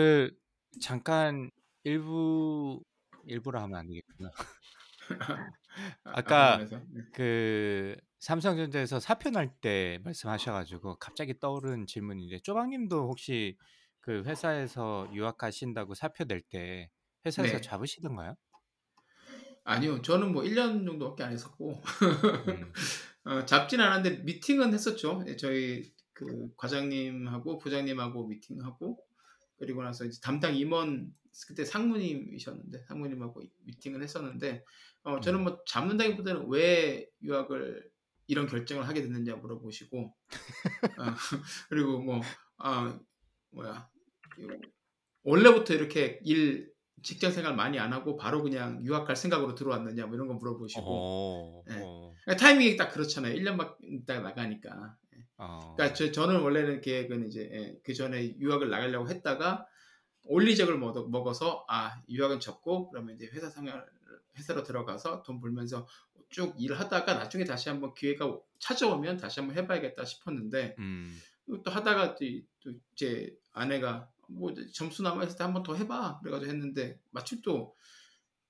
그 잠깐 일부 일부라 하면 안 되겠구나. 아까 안에서 네. 그 삼성전자에서 사표 날 때 말씀하셔가지고 갑자기 떠오른 질문인데 쪼박님도 혹시 그 회사에서 유학하신다고 사표 낼 때 회사에서 네. 잡으시던가요? 아니요, 저는 뭐 1년 정도밖에 안 했었고 음. 어, 잡진 않았는데 미팅은 했었죠. 예, 저희 그 과장님하고 부장님하고 미팅하고 그리고 나서 이제 담당 임원 그때 상무님이셨는데 상무님하고 미팅을 했었는데 어, 저는 음. 뭐 잡는다기보다는 왜 유학을 이런 결정을 하게 됐느냐 물어보시고 어, 그리고 뭐 아, 뭐야 이- 원래부터 이렇게 일 직장 생활 많이 안 하고 바로 그냥 유학 갈 생각으로 들어왔느냐 뭐 이런 거 물어보시고 어, 네. 어, 그러니까 타이밍이 딱 그렇잖아요. 1년밖에 있다가 나가니까. 어. 그러니까 저, 저는 원래는 계획은 이제 그 전에 유학을 나가려고 했다가 올리적을 먹어- 먹어서 아 유학은 접고 그러면 이제 회사 생활 회사로 들어가서 돈 벌면서 쭉 일하다가 나중에 다시 한번 기회가 찾아오면 다시 한번 해봐야겠다 싶었는데 음. 또 하다가 또, 이- 또 이제 아내가 뭐 점수 남아있을 때 한번 더 해봐 그래가지고 했는데 마침 또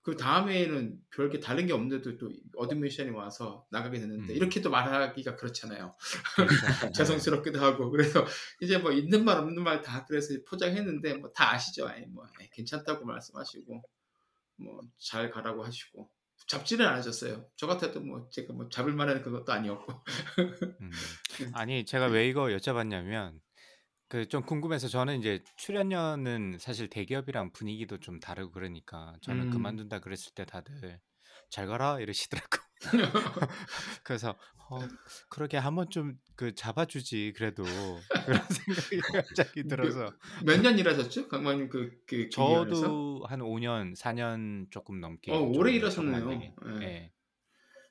그 다음에는 별게 다른 게 없는데도 또 어드미션이 와서 나가게 됐는데 음. 이렇게 또 말하기가 그렇잖아요. 그렇죠. 죄송스럽기도 하고 그래서 이제 뭐 있는 말 없는 말 다 그래서 포장했는데 뭐 다 아시죠? 아이 뭐 에이, 괜찮다고 말씀하시고 뭐 잘 가라고 하시고 잡지는 안 하셨어요. 저 같아도 뭐 제가 뭐 잡을 만한 그것도 아니었고 음. 아니 제가 왜 이거 여쭤봤냐면 그 좀 궁금해서 저는 이제 출연료는 사실 대기업이랑 분위기도 좀 다르고 그러니까 저는 음. 그만둔다 그랬을 때 다들 잘 가라 이러시더라고. 그래서 어 그러게 한번 좀그 잡아 주지 그래도 그런 생각이 갑자기 들어서 몇 년 일하셨죠? 강만님 그, 그? 저도 한 5 년, 4년 조금 넘게 어, 좀 오래 일하셨네요. 예. 예.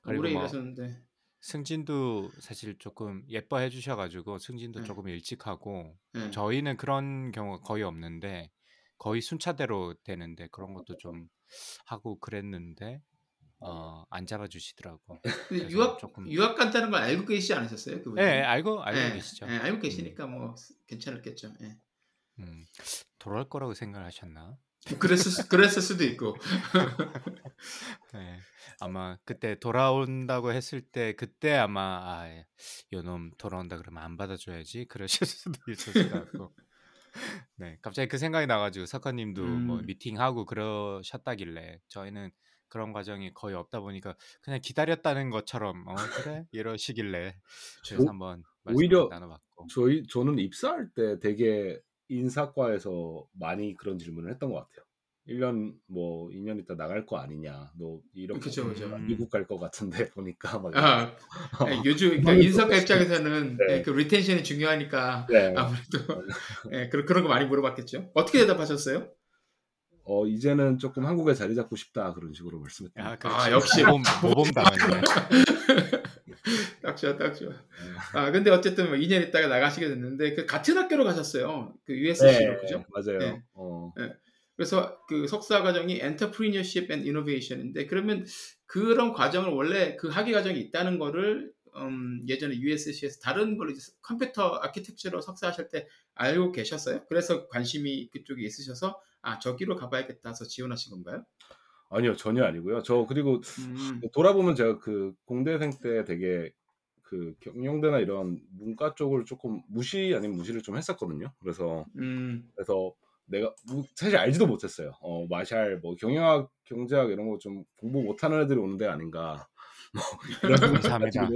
그리고 오래 뭐 일하셨는데 승진도 사실 조금 예뻐해 주셔가지고 승진도 네. 조금 일찍 하고 예. 저희는 그런 경우가 거의 없는데 거의 순차대로 되는데 그런 것도 좀 하고 그랬는데 어, 안 잡아주시더라고. 근데 유학 조금 유학 간다는 걸 알고 계시지 않으셨어요? 그분이? 예, 예, 알고 알고 예, 계시죠. 예, 알고 계시니까 뭐 괜찮았겠죠. 예. 음, 돌아올 거라고 생각하셨나? 그랬을 수- 그랬을 수도 있고. 예, 아마 그때 돌아온다고 했을 때 그때 아마 아, 예, 요놈 돌아온다 그러면 안 받아줘야지 그러실 수도 있었을 것 같고. 네, 갑자기 그 생각이 나가지고 석화님도 뭐 음. 미팅하고 그러셨다길래 저희는 그런 과정이 거의 없다 보니까 그냥 기다렸다는 것처럼 어 그래 이러시길래 그래서 오- 한번 오히려 나눠봤고. 저희 저는 입사할 때 되게 인사과에서 많이 그런 질문을 했던 것 같아요. 1년 뭐 2년 있다 나갈 거 아니냐. 너 이렇게 그쵸, 그쵸. 하면 미국 갈 것 같은데 보니까 막 아, 예, 요즘 그러니까 인사과. 입장에서는 네. 예, 그 리텐션이 중요하니까 네. 아무래도 예, 그런 그런 거 많이 물어봤겠죠. 어떻게 대답하셨어요? 어 이제는 조금 한국에 자리 잡고 싶다 그런 식으로 말씀했던 아, 것 그렇지. 아, 역시. 모범 모범 당했네. 딱 좋아, 딱 좋아. 같아요. 아, 근데 어쨌든 뭐 2년 있다가 나가시게 됐는데 그 같은 학교로 가셨어요. 그 USC로 네, 그죠? 맞아요. 네. 어, 그래서 그 석사 과정이 Entrepreneurship and Innovation인데 그러면 그런 과정을 원래 그 학위 과정이 있다는 거를 음, 예전에 USC에서 다른 걸로 이제 컴퓨터 아키텍처로 석사하실 때 알고 계셨어요? 그래서 관심이 그쪽에 있으셔서 아 저기로 가봐야겠다 해서 지원하신 건가요? 아니요 전혀 아니고요. 저 그리고 음, 돌아보면 제가 그 공대생 때 되게 그 경영대나 이런 문과 쪽을 조금 무시 아닌 무시를 좀 했었거든요. 그래서 음, 그래서 내가 뭐 사실 알지도 못했어요. 어 마샬 뭐 경영학 경제학 이런 거 좀 공부 못하는 애들이 오는 데 아닌가. 뭐 이런 감사합니다.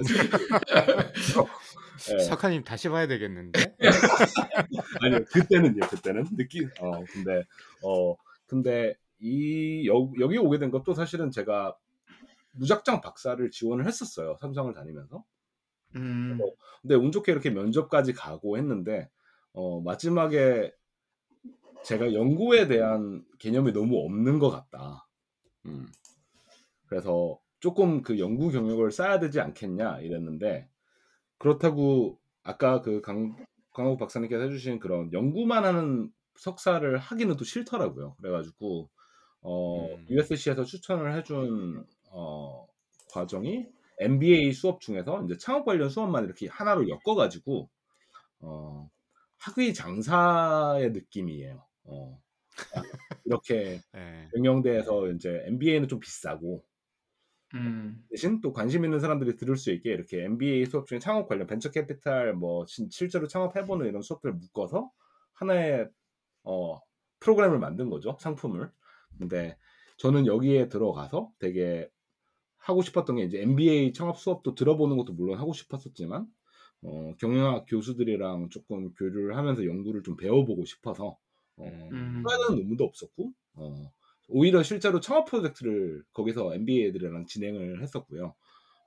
네. 석하님 다시 봐야 되겠는데. 아니요 그때는요 그때는 느낌 어 근데 어 근데 이 여, 여기 오게 된 것도 사실은 제가 무작정 박사를 지원을 했었어요 삼성을 다니면서 음. 근데 운 좋게 이렇게 면접까지 가고 했는데 어, 마지막에 제가 연구에 대한 개념이 너무 없는 것 같다. 음. 그래서 조금 그 연구 경력을 쌓아야 되지 않겠냐 이랬는데 그렇다고 아까 그 강, 강욱 박사님께서 해주신 그런 연구만 하는 석사를 하기는 또 싫더라고요. 그래가지고 어, 음. USC에서 추천을 해준 어, 과정이 MBA 수업 중에서 이제 창업 관련 수업만 이렇게 하나로 엮어가지고 어, 학위 장사의 느낌이에요. 어, 이렇게 네. 경영대에서 이제 MBA는 좀 비싸고 음. 대신 또 관심 있는 사람들이 들을 수 있게 이렇게 MBA 수업 중에 창업 관련 벤처 캐피탈 뭐 진- 실제로 창업해보는 이런 수업들을 묶어서 하나의 어, 프로그램을 만든 거죠 상품을. 근데 저는 여기에 들어가서 되게 하고 싶었던 게 이제 MBA 창업 수업도 들어보는 것도 물론 하고 싶었었지만 어, 경영학 교수들이랑 조금 교류를 하면서 연구를 좀 배워보고 싶어서 어, 음. 하는 논문도 없었고 어, 오히려 실제로 창업 프로젝트를 거기서 MBA 애들이랑 진행을 했었고요.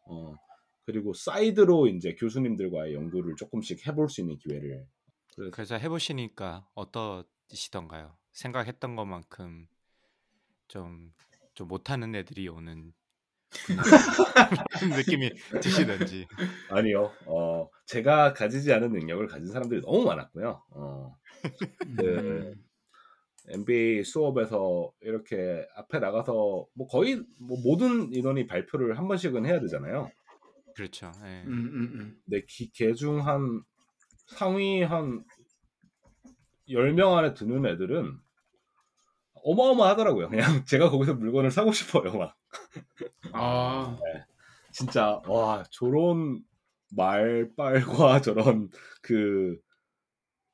어, 그리고 사이드로 이제 교수님들과의 연구를 조금씩 해볼 수 있는 기회를 그래서 해보시니까 어떠시던가요? 생각했던 것만큼 좀, 좀 못하는 애들이 오는 느낌이 드시던지. 아니요. 어, 제가 가지지 않은 능력을 가진 사람들이 너무 많았고요. 어, 그 음. MBA 수업에서 이렇게 앞에 나가서 뭐 거의 뭐 모든 인원이 발표를 한 번씩은 해야 되잖아요. 그렇죠. 예. 음, 음, 음. 근데 걔중 한 상위 한 10명 안에 드는 애들은 어마어마하더라고요. 그냥 제가 거기서 물건을 사고 싶어요. 막 아, 진짜 와 저런 말빨과 저런 그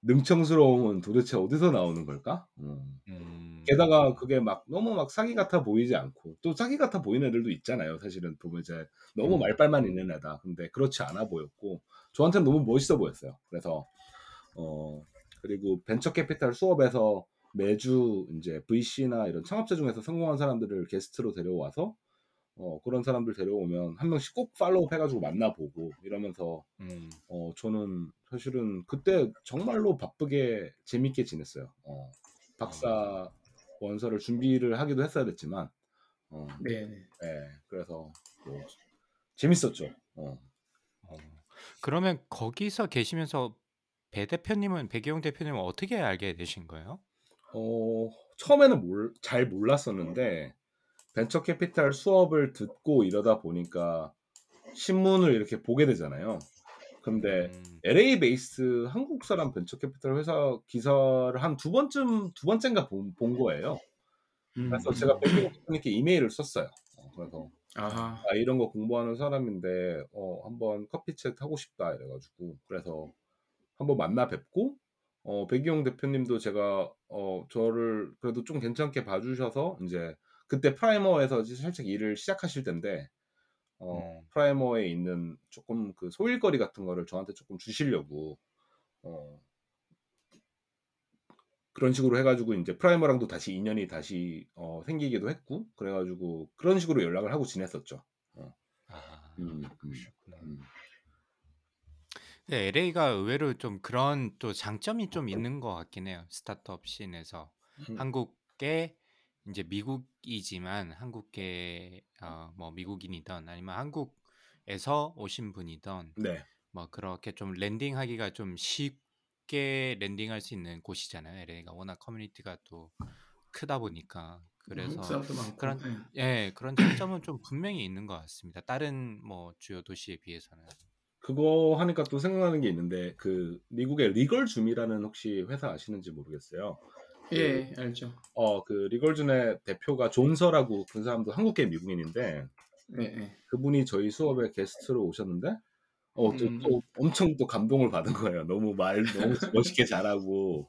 능청스러움은 도대체 어디서 나오는 걸까? 음. 음, 게다가 그게 막 너무 막 사기 같아 보이지 않고 또 사기 같아 보이는 애들도 있잖아요. 사실은 보면 이제 너무 음. 말빨만 있는 애다. 근데 그렇지 않아 보였고 저한테는 너무 멋있어 보였어요. 그래서 어 그리고 벤처 캐피탈 수업에서 매주 이제 VC나 이런 창업자 중에서 성공한 사람들을 게스트로 데려와서 어 그런 사람들 데려오면 한 명씩 꼭 follow 해가지고 만나보고 이러면서 음, 어 저는 사실은 그때 정말로 바쁘게 재밌게 지냈어요. 어, 박사 원서를 준비를 하기도 했어야 됐지만 어, 네, 네. 예, 그래서 뭐 재밌었죠. 어. 어. 그러면 거기서 계시면서 배 대표님은 배기홍 대표님은 어떻게 알게 되신 거예요? 어, 처음에는 몰, 잘 몰랐었는데 벤처 캐피탈 수업을 듣고 이러다 보니까 신문을 이렇게 보게 되잖아요. 근데 음, LA base 한국 사람 벤처 캐피탈 회사 기사를 한 두 번쯤 두 번째인가 본, 본 거예요. 음. 그래서 제가 배기홍 대표님께 이메일을 썼어요. 어, 그래서 아하. 아 이런 거 공부하는 사람인데 어 한번 coffee chat 하고 싶다 이래가지고 그래서 한번 만나 뵙고 어 배기홍 대표님도 제가 어 저를 그래도 좀 괜찮게 봐 주셔서 이제 그때 프라이머에서 이제 살짝 일을 시작하실 텐데 어 음. 프라이머에 있는 조금 그 소일거리 같은 거를 저한테 조금 주시려고 어 그런 식으로 해 가지고 이제 프라이머랑도 다시 인연이 다시 어, 생기기도 했고 그래 가지고 그런 식으로 연락을 하고 지냈었죠. 아, 음, 음, 그러시구나. 음. 근데 LA가 의외로 좀 그런 또 장점이 좀 있는 것 같긴 해요. 스타트업 scene에서 음. 한국계 이제 미국이지만 한국계 어, 뭐 미국인이던 아니면 한국에서 오신 분이던 네, 뭐 그렇게 좀 landing하기가 좀 쉽게 landing할 수 있는 곳이잖아요. LA가 워낙 커뮤니티가 또 크다 보니까 그래서 사람도 많고. 그런 예. 예 그런 장점은 좀 분명히 있는 것 같습니다. 다른 뭐 주요 도시에 비해서는. 그거 하니까 또 생각나는 게 있는데 그 미국의 리걸줌이라는 혹시 회사 아시는지 모르겠어요. 예, 알죠. 어 그 리걸줌의 대표가 존서라고 그 사람도 한국계 미국인인데 예, 예. 그분이 저희 수업에 게스트로 오셨는데 어, 또, 음. 또 엄청 또 감동을 받은 거예요. 너무 말 너무 멋있게 잘하고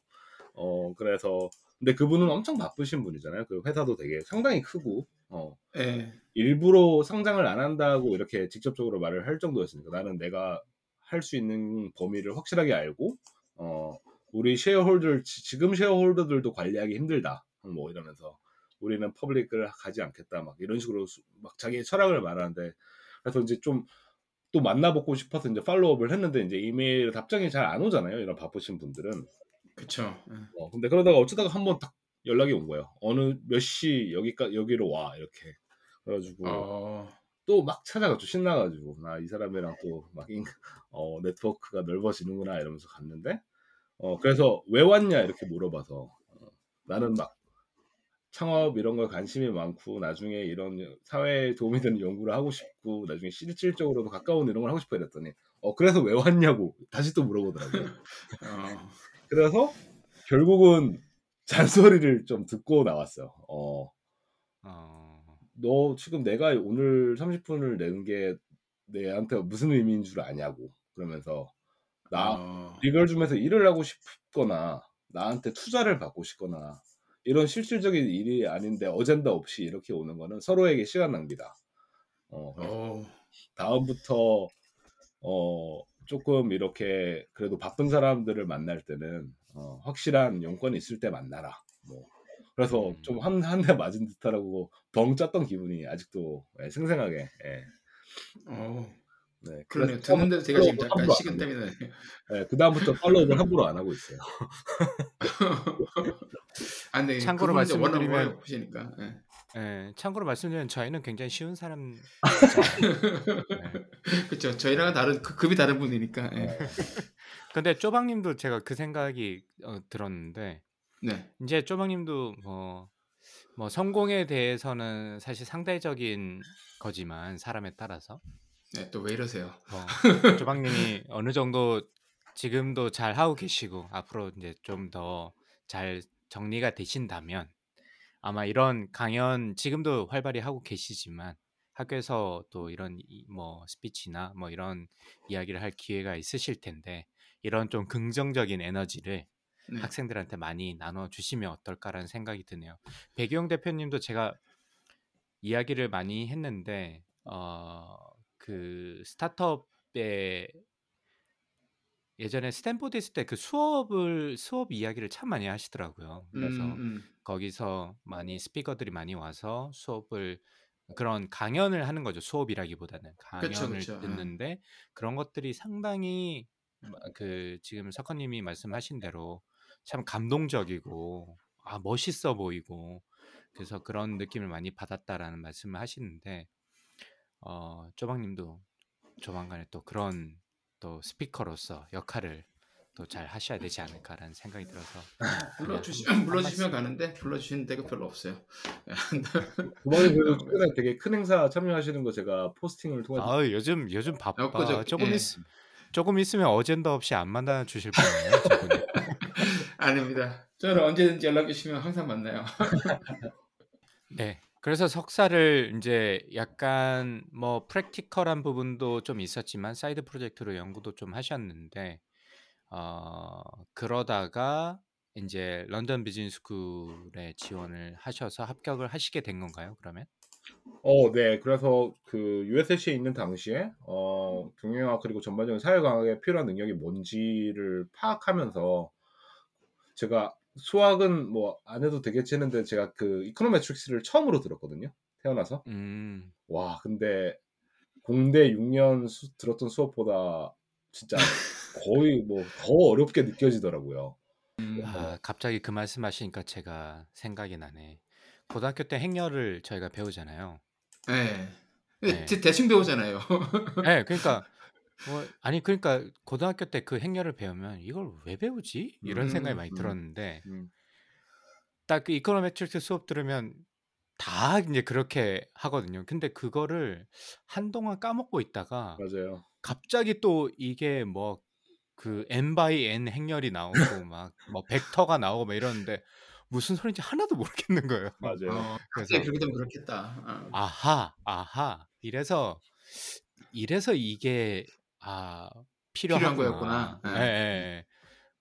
어 그래서 근데 그분은 엄청 바쁘신 분이잖아요. 그 회사도 되게 상당히 크고 어 예. 일부러 상장을 안 한다고 이렇게 직접적으로 말을 할 정도였으니까 나는 내가 할 수 있는 범위를 확실하게 알고 어 우리 shareholder 지금 shareholder들도 관리하기 힘들다 뭐 이러면서 우리는 public을 가지 않겠다 막 이런 식으로 수- 막 자기의 철학을 말하는데 그래서 이제 좀 또 만나보고 싶어서 이제 follow-up을 했는데 이제 이메일 답장이 잘 안 오잖아요. 이런 바쁘신 분들은. 그쵸. 예. 어, 근데 그러다가 어쩌다가 한번 딱 연락이 온 거예요. 어느 몇 시 여기까 여기로 와 이렇게. 그래가지고 어, 또막 찾아갔죠. 신나가지고 나 이 사람이랑 또막 어, 네트워크가 넓어지는구나 이러면서 갔는데 어 그래서 왜 왔냐 이렇게 물어봐서 어, 나는 막 창업 이런 거 관심이 많고 나중에 이런 사회에 도움이 되는 연구를 하고 싶고 나중에 실질적으로도 가까운 이런 걸 하고 싶어 이랬더니 어 그래서 왜 왔냐고 다시 또 물어보더라고요. 어, 그래서 결국은 잔소리를 좀 듣고 나왔어요. 어, 어, 너 지금 내가 오늘 30분을 내는 게 내한테 무슨 의미인 줄 아냐고 그러면서 나 어, 리걸줌에서 일을 하고 싶거나 나한테 투자를 받고 싶거나 이런 실질적인 일이 아닌데 어젠다 없이 이렇게 오는 거는 서로에게 시간 낭비다. 어, 어, 다음부터 어 조금 이렇게 그래도 바쁜 사람들을 만날 때는 어, 확실한 용건이 있을 때 만나라. 뭐 그래서 음. 좀한한대 맞은 듯하라고 덩 짰던 기분이 아직도 예, 생생하게. 예. 어. 네. 그러네요. 그래서 듣는데도 제가 지금 약간 식은. 있어요. 예, 그 다음부터 팔로우업을 함부로 안 하고 있어요. 아, 근데 참고로 말씀드리면- 보시니까. 예. 예, 참고로 말씀드리면 저희는 굉장히 쉬운 사람. 네. 그렇죠. 저희랑은 다른 그 급이 다른 분이니까. 예. 네. 근데 쪼박님도 제가 그 생각이 어, 들었는데 네. 이제 쪼박님도 뭐, 뭐 성공에 대해서는 사실 상대적인 거지만 사람에 따라서 네, 또 왜 이러세요? 뭐 조박님이 어느 정도 지금도 잘 하고 계시고 앞으로 이제 좀 더 잘 정리가 되신다면 아마 이런 강연 지금도 활발히 하고 계시지만 학교에서 또 이런 이- 뭐 스피치나 뭐 이런 이야기를 할 기회가 있으실 텐데 이런 좀 긍정적인 에너지를 네. 학생들한테 많이 나눠 주시면 어떨까라는 생각이 드네요. 배기용 대표님도 제가 이야기를 많이 했는데 어 그 스타트업에 예전에 스탠포드 있을 때 그 수업을 수업 이야기를 참 많이 하시더라고요. 그래서 음, 음. 거기서 많이 speaker들이 많이 와서 수업을 그런 강연을 하는 거죠. 수업이라기보다는 그쵸, 강연을 그쵸. 예. 듣는데 그런 것들이 상당히 마- 그 지금 석헌님이 말씀하신 대로 참 감동적이고 아 멋있어 보이고 그래서 그런 느낌을 많이 받았다라는 말씀을 하시는데 어 쪼박님도 조만간에 또 그런 또 스피커로서 역할을 또 잘 하셔야 되지 않을까라는 생각이 들어서 불러주시, 불러주시면 말씀. 가는데 불러주시는 데가 별로 없어요. 그만에 그래도 최근에 되게 큰 행사 참여하시는 거 제가 포스팅을 통해서 아 요즘 요즘 바빠 엊그저께, 조금 예. 있 조금 있으면 어젠다 없이 안 만나 주실 거예요 저분이 아닙니다. 저는 언제든지 연락 주시면 항상 만나요. 네. 그래서 석사를 이제 약간 뭐 practical한 부분도 좀 있었지만 side project로 연구도 좀 하셨는데 어 그러다가 이제 런던 비즈니스 스쿨에 지원을 하셔서 합격을 하시게 된 건가요? 그러면? 어, 네. 그래서 그 USC에 있는 당시에 어, 경영학 그리고 전반적인 사회 과학에 필요한 능력이 뭔지를 파악하면서 제가 수학은 뭐 안 해도 되겠지 했는데 제가 그 이코노메트릭스를 처음으로 들었거든요. 태어나서. 음. 와, 근데 공대 6년 수- 들었던 수업보다 진짜 거의 뭐 더 어렵게 느껴지더라고요. 아, 갑자기 그 말씀하시니까 제가 생각이 나네. 고등학교 때 행렬을 저희가 배우잖아요. 네. 네. 대- 대충 배우잖아요. 네, 그러니까 뭐 아니 그러니까 고등학교 때 그 행렬을 배우면 이걸 왜 배우지? 이런 음, 생각이 많이 음. 들었는데 음. 딱 그 econometrics 수업 들으면 다 이제 그렇게 하거든요. 근데 그거를 한동안 까먹고 있다가 맞아요. 갑자기 또 이게 뭐 그 n by n 행렬이 나오고 막 뭐 벡터가 나오고 막 이러는데 무슨 소리인지 하나도 모르겠는 거예요. 맞아요. 어, 그래서 그렇게 되면 그렇겠다. 어. 아하, 아하. 이래서 이래서 이게 아 필요하구나. 거였구나. 예, 예. 예, 예.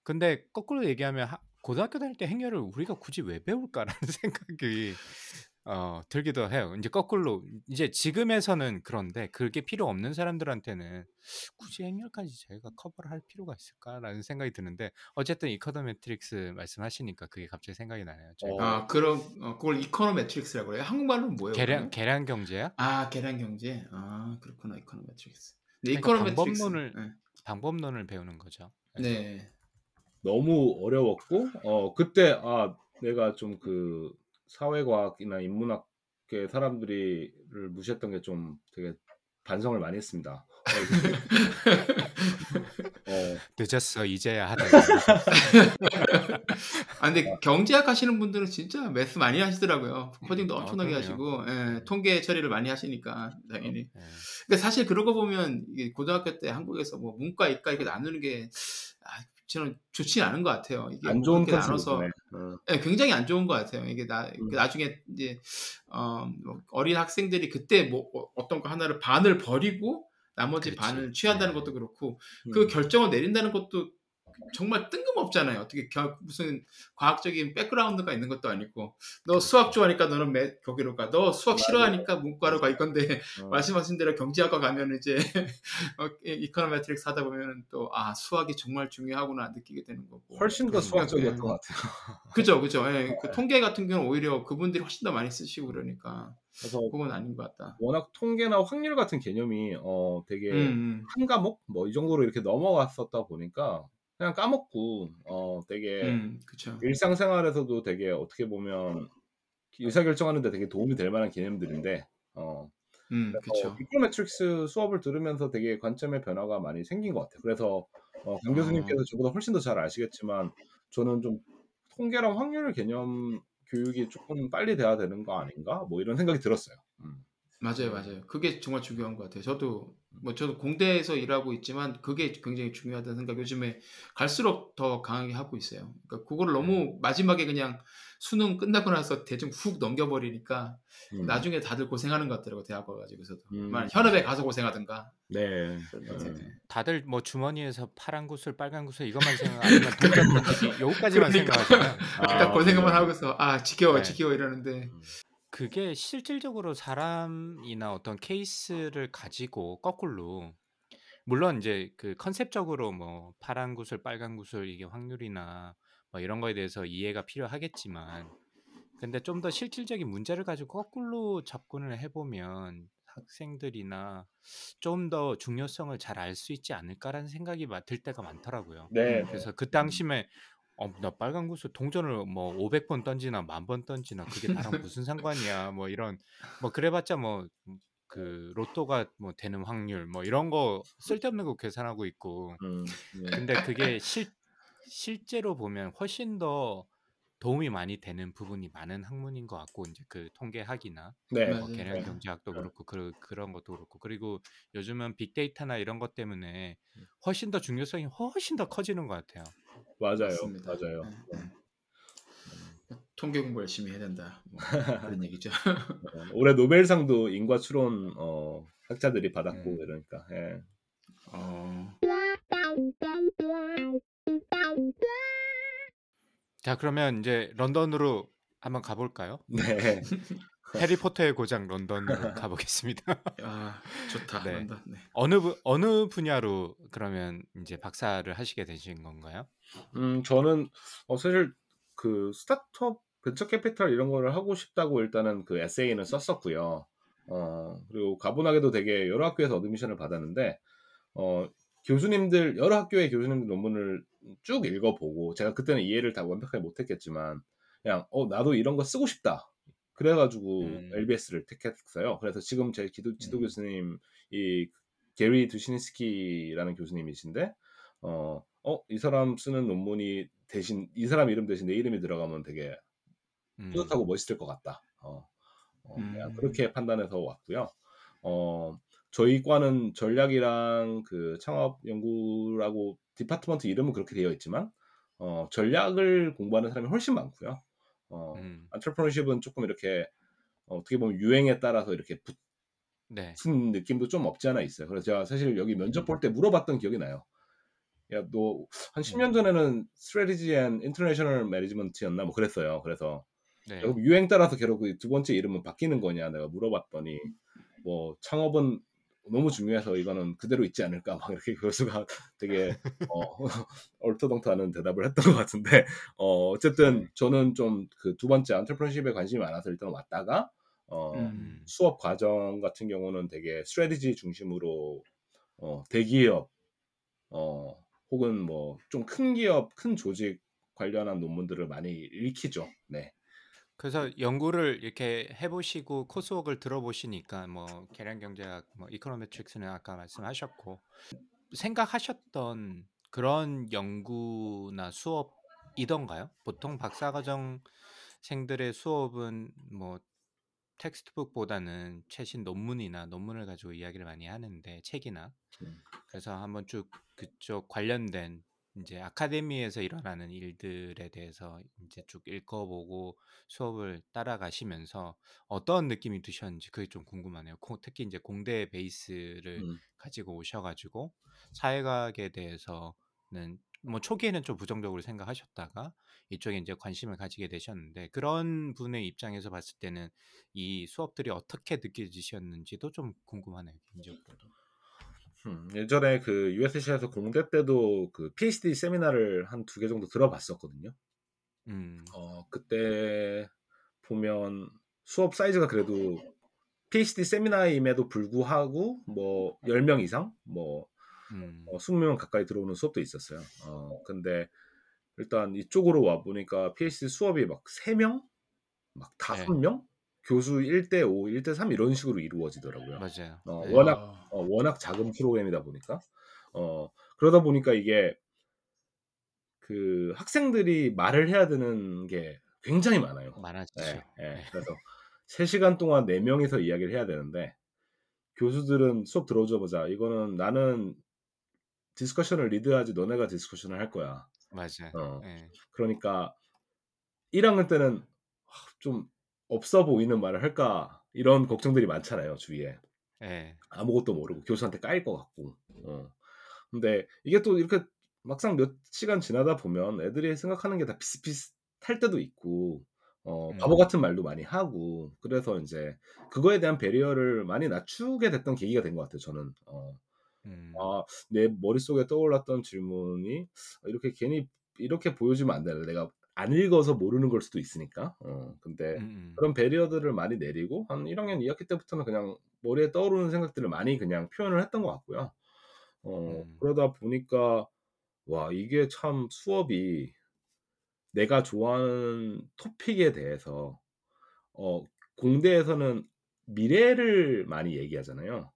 근데 거꾸로 얘기하면 하- 고등학교 다닐 때 행렬을 우리가 굳이 왜 배울까라는 생각이 어, 들기도 해요. 이제 거꾸로 이제 지금에서는 그런데 그게 필요 없는 사람들한테는 굳이 행렬까지 저희가 커버를 할 필요가 있을까라는 생각이 드는데 어쨌든 econometrics 말씀하시니까 그게 갑자기 생각이 나네요. 저희가 어. 아, 그럼 어, 그걸 econometrics라고 해요. 한국말로는 뭐예요? 계량 그러면? 계량 경제야? 아, 계량 경제. 아, 그렇구나. Econometrics. 네, 그러니까. 방법론을 네. 방법론을 배우는 거죠. 네. 너무 어려웠고 어 그때 아 내가 좀 그 사회과학이나 인문학계 사람들이를 무시했던 게 좀 되게 반성을 많이 했습니다. 어, 어, 늦었어 이제야 하다. 아 근데 경제학 하시는 분들은 진짜 매스 많이 하시더라고요. 코딩도 아, 엄청나게 그럼요. 하시고 예, 통계 처리를 많이 하시니까 당연히. 예. 근데 사실 그러고 보면 고등학교 때 한국에서 뭐 문과, 이과 이렇게 나누는 게 아, 저는 좋지 않은 것 같아요. 이게 안 좋은 그렇게 나눠서. 어, 예, 굉장히 안 좋은 것 같아요. 이게 나 음. 그 나중에 이제 어, 뭐 어린 학생들이 그때 뭐 어, 어떤 거 하나를 반을 버리고 나머지 그렇지. 반을 취한다는 네. 것도 그렇고 음. 그 결정을 내린다는 것도 정말 뜬금없잖아요. 어떻게 겨- 무슨 과학적인 백그라운드가 있는 것도 아니고 너 수학 좋아하니까 너는 매, 거기로 가. 너 수학 싫어하니까 문과로 가 이건데 어, 말씀하신 대로 경제학과 가면 이제 어, econometrics 하다 보면은 또 아 수학이 정말 중요하구나 느끼게 되는 거고. 훨씬 더 수학적이었던 거것 같아요. 그죠, 그죠. 예, 그 통계 같은 경우는 오히려 그분들이 훨씬 더 많이 쓰시고 그러니까 그래서 그건 아닌 것 같다. 워낙 통계나 확률 같은 개념이 어 되게 음, 음. 한 과목 뭐 이 정도로 이렇게 넘어갔었다 보니까 그냥 까먹고 어 되게 음. 일상생활에서도 되게 어떻게 보면 의사결정하는데 되게 도움이 될 만한 개념들인데 어 음. 어, econometrics 수업을 들으면서 되게 관점의 변화가 많이 생긴 것 같아요. 그래서 어, 강 교수님께서 저보다 훨씬 더 잘 아시겠지만 저는 좀 통계랑 확률 개념 교육이 조금 빨리 돼야 되는 거 아닌가? 뭐 이런 생각이 들었어요. 음. 맞아요, 맞아요. 그게 정말 중요한 것 같아요. 저도 뭐 저도 공대에서 일하고 있지만 그게 굉장히 중요하다는 생각 요즘에 갈수록 더 강하게 하고 있어요. 그러니까 그거를 너무 마지막에 그냥 수능 끝나고 나서 대충 훅 넘겨버리니까 음. 나중에 다들 고생하는 것 같더라고 대학 가가지고서도. 음. 만 현업에 가서 고생하든가. 네. 네. 것 같아요. 다들 뭐 주머니에서 파란 구슬, 빨간 구슬 이것만 생각 아니면 던지기 여기까지만 그러니까. 생각하잖아요. 딱 아, 고생만 네. 하고서 아 지겨워 네. 지겨워 이러는데 그게 실질적으로 사람이나 어떤 케이스를 가지고 거꾸로 물론 이제 그 컨셉적으로 뭐 파란 구슬, 빨간 구슬 이게 확률이나 뭐 이런 거에 대해서 이해가 필요하겠지만 근데 좀 더 실질적인 문제를 가지고 거꾸로 접근을 해 보면 학생들이나 좀 더 중요성을 잘 알 수 있지 않을까라는 생각이 마- 들 때가 많더라고요. 네. 그래서 그 당시에 어, 나 빨간 구슬 동전을 뭐 500번 던지나 만 번 던지나 그게 나랑 무슨 상관이야 뭐 이런 뭐 그래봤자 뭐 그 로또가 뭐 되는 확률 뭐 이런 거 쓸데없는 거 계산하고 있고 음, 네. 근데 그게 실 실제로 보면 훨씬 더 도움이 많이 되는 부분이 많은 학문인 것 같고 이제 그 통계학이나 네. 뭐 계량 네. 경제학도 네. 그렇고 그, 그런 것도 그렇고 그리고 요즘은 빅데이터나 이런 것 때문에 훨씬 더 중요성이 훨씬 더 커지는 것 같아요. 맞아요. 맞습니다. 맞아요. 네, 네. 통계 공부 열심히 해야 된다 뭐 그런 얘기죠. 어, 올해 노벨상도 인과 추론 어, 학자들이 받았고 음. 이러니까. 예. 어, 자 그러면 이제 런던으로 한번 가볼까요? 네. 해리포터의 고장 런던으로 가보겠습니다. 아 좋다. 네. 런던. 네. 어느 분 어느 분야로 그러면 이제 박사를 하시게 되신 건가요? 음, 저는 어, 사실 그 스타트업 벤처 캐피탈 이런 거를 하고 싶다고 일단은 그 에세이는 썼었고요. 어, 그리고 과분하게도 되게 여러 학교에서 admission을 받았는데 어, 교수님들 여러 학교의 교수님들 논문을 쭉 읽어보고 제가 그때는 이해를 다 완벽하게 못했겠지만 그냥 어 나도 이런 거 쓰고 싶다. 그래가지고 음. LBS를 택했어요. 그래서 지금 제 기도, 지도 음. 교수님 이 게리 두시니스키라는 교수님이신데 어, 어, 이 사람 쓰는 논문이 대신 이 사람 이름 대신 내 이름이 들어가면 되게 음. 뿌듯하고 멋있을 것 같다. 어, 어, 음. 그렇게 판단해서 왔고요. 어, 저희 과는 전략이랑 그 창업 연구라고 디파트먼트 이름은 그렇게 되어 있지만 어, 전략을 공부하는 사람이 훨씬 많고요. 어, 음. 안트레프너십은 조금 이렇게 어, 어떻게 보면 유행에 따라서 이렇게 네. 붙은 느낌도 좀 없지 않아 있어요. 그래서 제가 사실 여기 면접 볼 때 물어봤던 기억이 나요. 야, 너 한 10년 음. 전에는 Strategy and International Management였나 뭐 그랬어요. 그래서 네. 그럼 유행 따라서 결국 그두 번째 이름은 바뀌는 거냐 내가 물어봤더니 뭐 창업은 너무 중요해서 이거는 그대로 있지 않을까 막 이렇게 교수가 되게 어, 얼토당토하는 대답을 했던 것 같은데 어, 어쨌든 저는 좀 그 두 번째 안트레프너십에 관심이 많아서 일단 왔다가 어, 음. 수업 과정 같은 경우는 되게 스트레티지 중심으로 어, 대기업 어, 혹은 뭐 좀 큰 기업, 큰 조직 관련한 논문들을 많이 읽히죠. 네. 그래서 연구를 이렇게 해보시고 코스웍을 들어보시니까 뭐 계량경제학, 뭐 이코노메트릭스는 아까 말씀하셨고 생각하셨던 그런 연구나 수업이던가요? 보통 박사과정생들의 수업은 뭐 텍스트북보다는 최신 논문이나 논문을 가지고 이야기를 많이 하는데 책이나 음. 그래서 한번 쭉 그쪽 관련된 이제 아카데미에서 일어나는 일들에 대해서 이제 쭉 읽어보고 수업을 따라가시면서 어떤 느낌이 드셨는지 그게 좀 궁금하네요. 고- 특히 이제 공대 베이스를 음. 가지고 오셔가지고 사회과학에 대해서는 뭐 초기에는 좀 부정적으로 생각하셨다가 이쪽에 이제 관심을 가지게 되셨는데 그런 분의 입장에서 봤을 때는 이 수업들이 어떻게 느껴지셨는지도 좀 궁금하네요 개인적으로도. 음, 예전에 그 USC에서 공대 때도 그 PhD 세미나를 한 두 개 정도 들어봤었거든요. 음, 어, 그때 보면 수업 사이즈가 그래도 PhD 세미나임에도 불구하고 뭐 10명 이상 뭐 음, 어, 20명 가까이 들어오는 수업도 있었어요. 어, 근데 일단 이쪽으로 와 보니까 PhD 수업이 막 3명? 막 네. 5명? 교수 1대 5, 1대 3 이런 식으로 이루어지더라고요. 맞아요. 어, 네. 워낙 아, 어, 워낙 작은 프로그램이다 보니까 어, 그러다 보니까 이게 그 학생들이 말을 해야 되는 게 굉장히 많아요. 예, 예. 네. 그래서 3시간 동안 4명이서 이야기를 해야 되는데 교수들은 수업 들어오자마자 이거는 나는 discussion을 리드하지 너네가 discussion을 할 거야. 맞아요. 어, 네. 그러니까 1학년 때는 아, 좀 없어 보이는 말을 할까 이런 걱정들이 많잖아요 주위에 네. 아무것도 모르고 교수한테 까일 것 같고 어. 근데 이게 또 이렇게 막상 몇 시간 지나다 보면 애들이 생각하는 게 다 비슷비슷할 때도 있고 어, 음. 바보 같은 말도 많이 하고 그래서 이제 그거에 대한 배리어를 많이 낮추게 됐던 계기가 된 것 같아요 저는 어, 음, 아, 내 머릿속에 떠올랐던 질문이 이렇게 괜히 이렇게 보여주면 안 되는데 내가 안 읽어서 모르는 걸 수도 있으니까. 어, 근데 음, 음. 그런 배리어들을 많이 내리고 한 1학년 2학기 때부터는 그냥 머리에 떠오르는 생각들을 많이 그냥 표현을 했던 것 같고요. 어, 음. 그러다 보니까 와 이게 참 수업이 내가 좋아하는 토픽에 대해서 어, 공대에서는 미래를 많이 얘기하잖아요.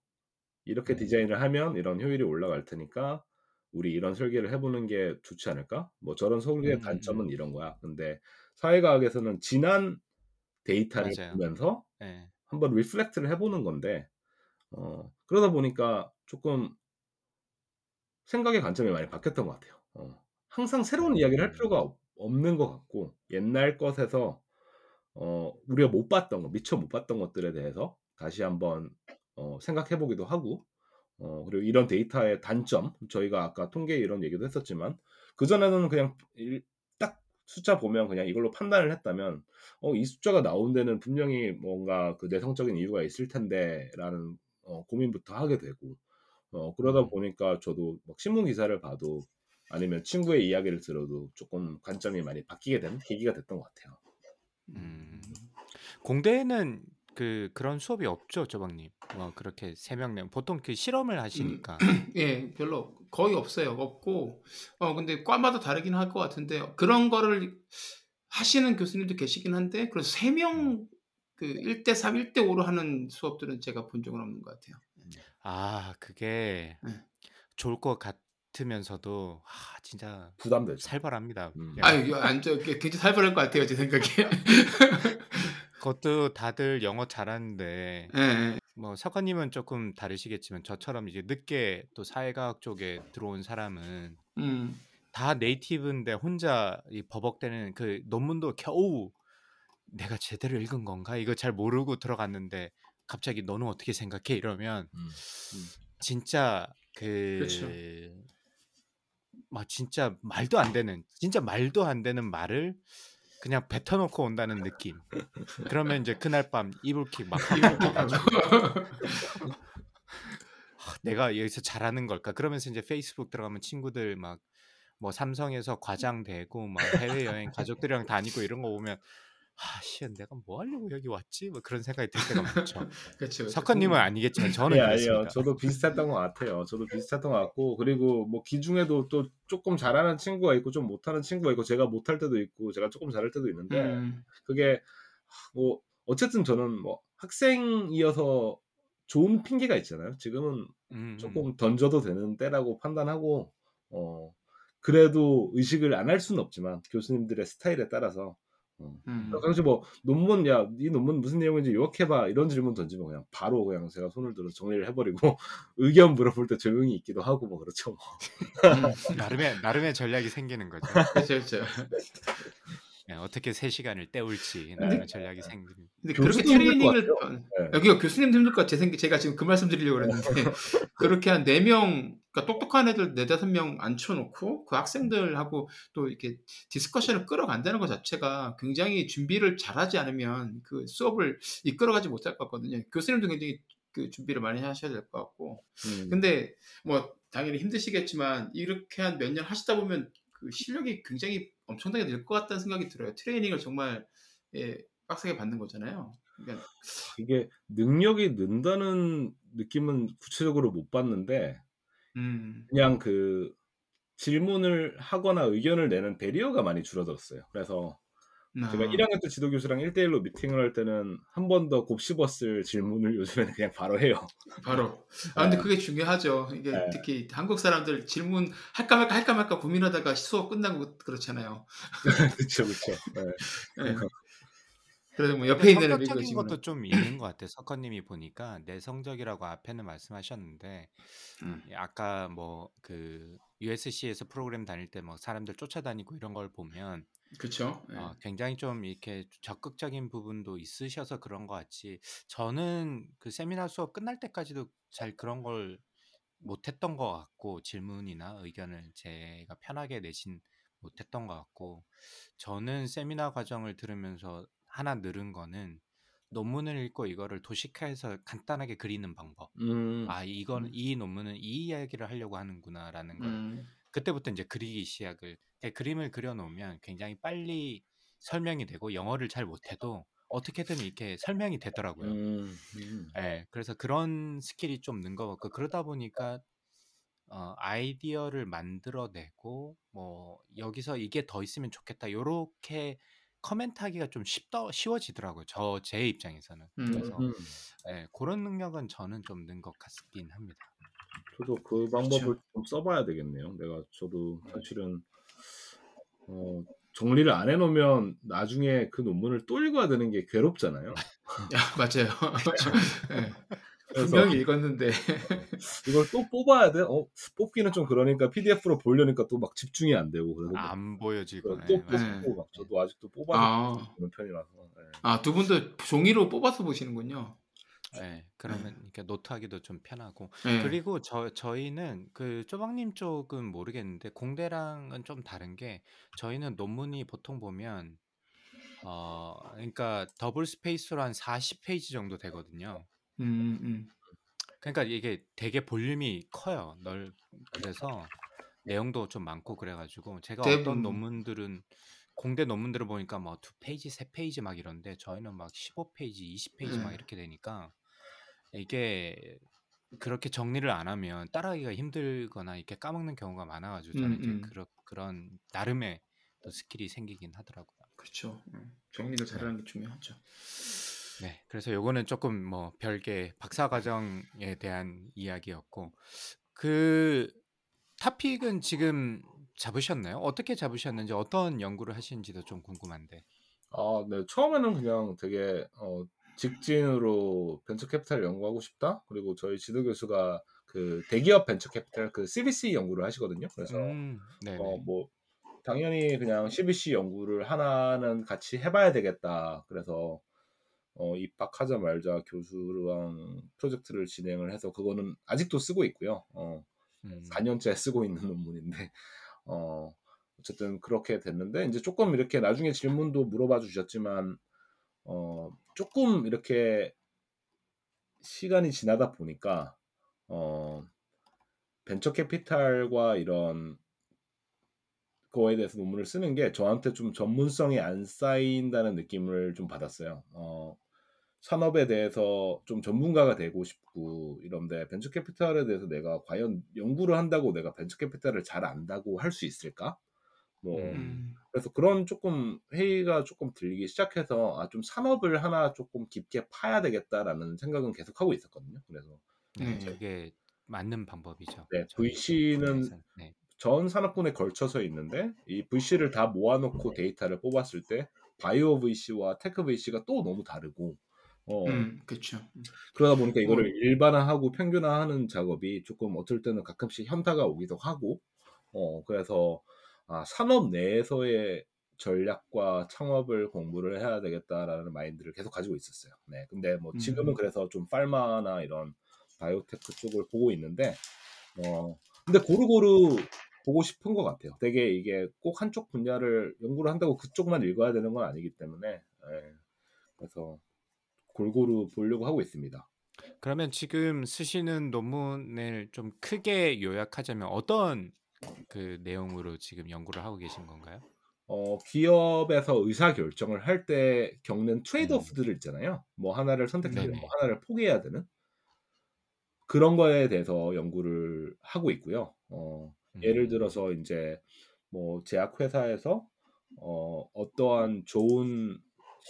이렇게 음. 디자인을 하면 이런 효율이 올라갈 테니까 우리 이런 설계를 해보는 게 좋지 않을까? 뭐 저런 설계의 음, 음, 단점은 음. 이런 거야. 근데 사회과학에서는 지난 데이터를 맞아요. 보면서 네. 한번 리플렉트를 해보는 건데 어, 그러다 보니까 조금 생각의 관점이 많이 바뀌었던 것 같아요. 어, 항상 새로운 이야기를 할 음. 필요가 없, 없는 것 같고 옛날 것에서 어, 우리가 못 봤던 거, 미처 못 봤던 것들에 대해서 다시 한번 어, 생각해 보기도 하고 어, 그리고 이런 데이터의 단점, 저희가 아까 통계 이런 얘기도 했었지만 그 전에는 그냥 일- 딱 숫자 보면 그냥 이걸로 판단을 했다면 어, 이 숫자가 나온 데는 분명히 뭔가 그 내성적인 이유가 있을 텐데라는 어, 고민부터 하게 되고 어, 그러다 음. 보니까 저도 막 신문 기사를 봐도 아니면 친구의 이야기를 들어도 조금 관점이 많이 바뀌게 되는 계기가 됐던 것 같아요. 음. 공대에는 그 그런 수업이 없죠, 조방님. 뭐 그렇게 세명 내 보통 그 실험을 하시니까. 예, 별로 거의 없어요. 없고 어 근데 과마다 다르긴 할 것 같은데 그런 거를 하시는 교수님도 계시긴 한데 그래서 세 명 그 1대 3, 1대 5로 하는 수업들은 제가 본 적은 없는 것 같아요. 아, 그게 네. 좋을 것 같으면서도 아, 진짜 부담되죠. 살벌합니다. 음. 예. 아유, 이거 안 저, 굉장히 살벌할 것 같아요, 제 생각에. 그것도 다들 영어 잘하는데 예, 예. 뭐 석화님은 조금 다르시겠지만 저처럼 이제 늦게 또 사회과학 쪽에 들어온 사람은 음, 다 네이티브인데 혼자 이 버벅대는 그 논문도 겨우 내가 제대로 읽은 건가 이거 잘 모르고 들어갔는데 갑자기 너는 어떻게 생각해 이러면 음. 진짜 그 그렇죠. 막 진짜 말도 안 되는 진짜 말도 안 되는 말을 그냥 뱉어놓고 온다는 느낌. 그러면 이제 그날 밤 이불킥 막 내가 여기서 잘하는 걸까? 그러면서 이제 페이스북 들어가면 친구들 막 뭐 삼성에서 과장 되고 막 해외 여행 가족들이랑 다니고 이런 거 보면 아, 씨, 내가 뭐 하려고 여기 왔지? 뭐 그런 생각이 들 때가 많죠. 그렇죠. 석헌님은 아니겠지만 저는 예, 아니요. 그랬습니다. 저도 비슷했던 것 같아요. 저도 비슷했던 것 같고 그리고 뭐 기중에도 또 조금 잘하는 친구가 있고 좀 못하는 친구가 있고 제가 못할 때도 있고 제가 조금 잘할 때도 있는데 음, 그게 뭐 어쨌든 저는 뭐 학생이어서 좋은 핑계가 있잖아요. 지금은 음, 조금 던져도 되는 때라고 판단하고 어 그래도 의식을 안 할 수는 없지만 교수님들의 스타일에 따라서 어. 음. 그래서 뭐 논문 야 이 논문 무슨 내용인지 요약해봐 이런 질문 던지면 그냥 바로 그냥 제가 손을 들어 정리를 해버리고 의견 물어볼 때 조용히 있기도 하고 뭐 그렇죠. 뭐. 음. 나름의 나름의 전략이 생기는 거죠. 그렇죠, 그렇죠. 네, 어떻게 세 시간을 때울지 네. 나름의 전략이 생기는. 근데 그렇게 트레이닝을 네. 여기가 교수님도 힘들 것 같아요. 제 생각- 제가 지금 그 말씀 드리려고 그랬는데 그렇게 한 네 명 그러니까 똑똑한 애들 네 다섯 명 앉혀놓고 그 학생들하고 또 이렇게 discussion을 끌어간다는 것 자체가 굉장히 준비를 잘하지 않으면 그 수업을 이끌어가지 못할 것 같거든요. 교수님도 굉장히 그 준비를 많이 하셔야 될 것 같고 음. 근데 뭐 당연히 힘드시겠지만 이렇게 한 몇 년 하시다 보면 그 실력이 굉장히 엄청나게 늘 것 같다는 생각이 들어요. 트레이닝을 정말 예, 빡세게 받는 거잖아요. 그러니까 이게 능력이 는다는 느낌은 구체적으로 못 받는데 음, 그냥 그 질문을 하거나 의견을 내는 배리어가 많이 줄어들었어요. 그래서 아, 제가 1학년 때 지도 교수랑 1대1로 미팅을 할 때는 한 번 더 곱씹었을 질문을 요즘에는 그냥 바로 해요. 바로. 아 근데 네. 그게 중요하죠. 이게 네. 특히 한국 사람들 질문 할까 말까 할까 말까 고민하다가 수업 끝나고 그렇잖아요. 그렇죠, 그렇죠. 예. 그래서 뭐 옆에 있는 애들 이거 성격적인. 것도 좀 있는 것 같아요. 석헌님이 보니까 내 성적이라고 앞에는 말씀하셨는데 음. 예, 아까 뭐 그 USC에서 프로그램 다닐 때 뭐 사람들 쫓아다니고 이런 걸 보면 그렇죠. 어, 굉장히 좀 이렇게 적극적인 부분도 있으셔서 그런 것 같지. 저는 그 세미나 수업 끝날 때까지도 잘 그런 걸 못했던 것 같고 질문이나 의견을 제가 편하게 내진 못했던 것 같고 저는 세미나 과정을 들으면서 하나 늘은 거는 논문을 읽고 이거를 도식화해서 간단하게 그리는 방법. 음, 아 이건 음. 이 논문은 이 이야기를 하려고 하는구나라는 걸 음. 그때부터 이제 그리기 시작을 그 그림을 그려놓으면 굉장히 빨리 설명이 되고 영어를 잘 못해도 어떻게든 이렇게 설명이 되더라고요. 음, 음. 예, 그래서 그런 skill이 좀 는 것 같고 그러다 보니까 어, 아이디어를 만들어내고 뭐 여기서 이게 더 있으면 좋겠다 요렇게 커멘트하기가 좀 쉽더 쉬워지더라고요. 저 제 입장에서는 음. 그래서 음. 예, 그런 능력은 저는 좀 는 것 같긴 합니다. 저도 그 방법을 좀 써봐야 되겠네요. 내가 저도 네. 사실은 어, 정리를 안 해놓으면 나중에 그 논문을 또 읽어야 되는 게 괴롭잖아요. 야, 맞아요. 예. 분명히 읽었는데 이걸 또 뽑아야 돼? 어, 뽑기는 좀 그러니까 PDF로 보려니까 또 막 집중이 안 되고 그래서 막안 보여지거나 또 예, 맞아요. 네. 뽑고 막 저도 아직도 뽑아서 아, 보는 편이라서 네. 아, 두 분도 종이로 뽑아서 보시는군요. 예, 그러면 이렇게 노트하기도 좀 편하고 예. 그리고 저 저희는 그 쪼박님 쪽은 모르겠는데 공대랑은 좀 다른 게 저희는 논문이 보통 보면 어 그러니까 double space로 한 40페이지 정도 되거든요. 음, 음. 그러니까 이게 되게 볼륨이 커요. 널 그래서 내용도 좀 많고 그래가지고 제가 어떤 대부분. 논문들은 공대 논문들을 보니까 뭐 두 페이지, 세 페이지 막 이런데 저희는 막 15페이지, 20페이지 막 네. 이렇게 되니까 이게 그렇게 정리를 안 하면 따라하기가 힘들거나 이렇게 까먹는 경우가 많아가지고 저는 음, 이제 음. 그런 그런 나름의 또 skill이 생기긴 하더라고요. 그렇죠. 음. 정리를 잘하는 게 중요하죠. 네, 그래서 요거는 조금 뭐 별개 박사 과정에 대한 이야기였고 그 topic은 지금 잡으셨나요? 어떻게 잡으셨는지 어떤 연구를 하시는지도 좀 궁금한데. 아, 네. 처음에는 그냥 되게 어, 직진으로 벤처 캐피탈 연구하고 싶다. 그리고 저희 지도 교수가 그 대기업 벤처 캐피탈 그 CVC 연구를 하시거든요. 그래서 음. 어, 뭐 당연히 그냥 CVC 연구를 하나는 같이 해봐야 되겠다. 그래서 어, 입학하자마자 교수랑 프로젝트를 진행을 해서 그거는 아직도 쓰고 있고요. 어, 음, 4년째 쓰고 있는 논문인데 어, 어쨌든 그렇게 됐는데 이제 조금 이렇게 나중에 질문도 물어봐 주셨지만 어, 조금 이렇게 시간이 지나다 보니까 어, 벤처 캐피탈과 이런 거에 대해서 논문을 쓰는 게 저한테 좀 전문성이 안 쌓인다는 느낌을 좀 받았어요. 어, 산업에 대해서 좀 전문가가 되고 싶고 이런데 벤처 캐피탈에 대해서 내가 과연 연구를 한다고 내가 벤처 캐피탈을 잘 안다고 할 수 있을까? 뭐 음. 음. 그래서 그런 조금 회의가 조금 들리기 시작해서 아 좀 산업을 하나 조금 깊게 파야 되겠다라는 생각은 계속 하고 있었거든요. 그래서 네, 네. 그게 맞는 방법이죠. 네, 저희 VC는. 네. 전 산업군에 걸쳐서 있는데 이 VC를 다 모아놓고 데이터를 뽑았을 때 바이오 VC와 tech VC가 또 너무 다르고 어, 음, 그렇죠. 그러다 보니까 이거를 어. 일반화하고 평균화하는 작업이 조금 어떨 때는 가끔씩 현타가 오기도 하고 어 그래서 아, 산업 내에서의 전략과 창업을 공부를 해야 되겠다라는 마인드를 계속 가지고 있었어요. 네, 근데 뭐 지금은 음. 그래서 좀 pharma나 이런 바이오테크 쪽을 보고 있는데 어 근데 고루고루 보고 싶은 것 같아요. 되게 이게 꼭 한쪽 분야를 연구를 한다고 그쪽만 읽어야 되는 건 아니기 때문에 예, 그래서 골고루 보려고 하고 있습니다. 그러면 지금 쓰시는 논문을 좀 크게 요약하자면 어떤 그 내용으로 지금 연구를 하고 계신 건가요? 어, 기업에서 의사 결정을 할 때 겪는 음. 트레이드오프들을 있잖아요. 뭐 하나를 선택해야 되고 네네. 뭐 하나를 포기해야 되는 그런 거에 대해서 연구를 하고 있고요. 어, 예를 음. 들어서 이제 뭐 제약 회사에서 어, 어떠한 좋은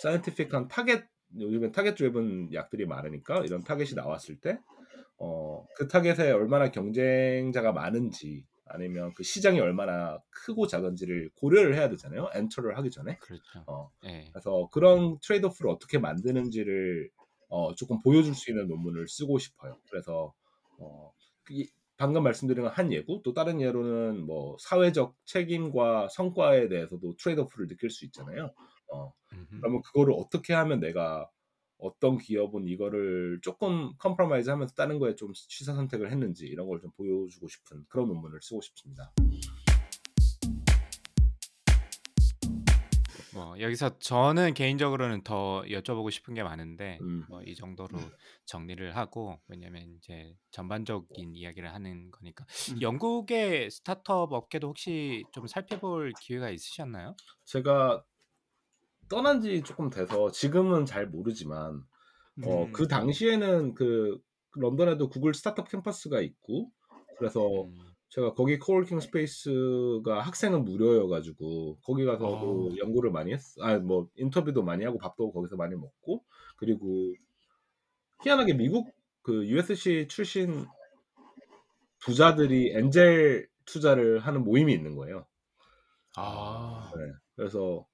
scientific한 타겟 요즘엔 target driven 약들이 많으니까 이런 타겟이 나왔을 때 어, 그 타겟에 얼마나 경쟁자가 많은지 아니면 그 시장이 얼마나 크고 작은지를 고려를 해야 되잖아요. enter를 하기 전에. 그렇죠. 어, 네. 그래서 그런 trade-off를 어떻게 만드는지를 어, 조금 보여줄 수 있는 논문을 쓰고 싶어요. 그래서 어, 이- 방금 말씀드린 건 한 예고, 또 다른 예로는 뭐 사회적 책임과 성과에 대해서도 trade-off를 느낄 수 있잖아요. 어, 음흠. 그러면 그거를 어떻게 하면 내가 어떤 기업은 이거를 조금 compromise 하면서 다른 거에 좀 취사 선택을 했는지 이런 걸 좀 보여주고 싶은 그런 논문을 쓰고 싶습니다. 뭐 여기서 저는 개인적으로는 더 여쭤보고 싶은 게 많은데 음. 뭐 이 정도로 정리를 하고 왜냐면 이제 전반적인 이야기를 하는 거니까 음. 영국의 스타트업 업계도 혹시 좀 살펴볼 기회가 있으셨나요? 제가 떠난 지 조금 돼서 지금은 잘 모르지만 어, 음. 그 당시에는 그 런던에도 구글 스타트업 캠퍼스가 있고 그래서 음. 제가 거기 coworking space가 학생은 무료여가지고 거기 가서도 아. 연구를 많이 했, 아뭐 인터뷰도 많이 하고 밥도 거기서 많이 먹고 그리고 희한하게 미국 그 USC 출신 부자들이 엔젤 투자를 하는 모임이 있는 거예요. 아. 네. 그래서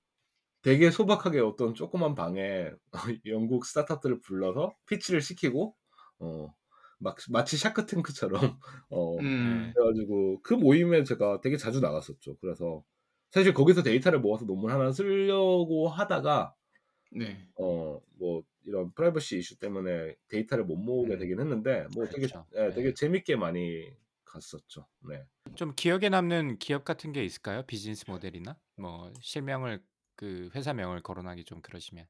되게 소박하게 어떤 조그만 방에 영국 스타트업들을 불러서 피치를 시키고 어, 막 마치 샤크탱크처럼 어, 음. 그래가지고 그 모임에 제가 되게 자주 나갔었죠. 그래서 사실 거기서 데이터를 모아서 논문 하나 쓰려고 하다가 네. 어뭐 이런 프라이버시 이슈 때문에 데이터를 못 모으게 음. 되긴 했는데 뭐 되게 그렇죠. 예, 네. 되게 재밌게 많이 갔었죠. 네. 좀 기억에 남는 기업 같은 게 있을까요? 비즈니스 모델이나 뭐 실명을 그 회사명을 거론하기 좀 그러시면.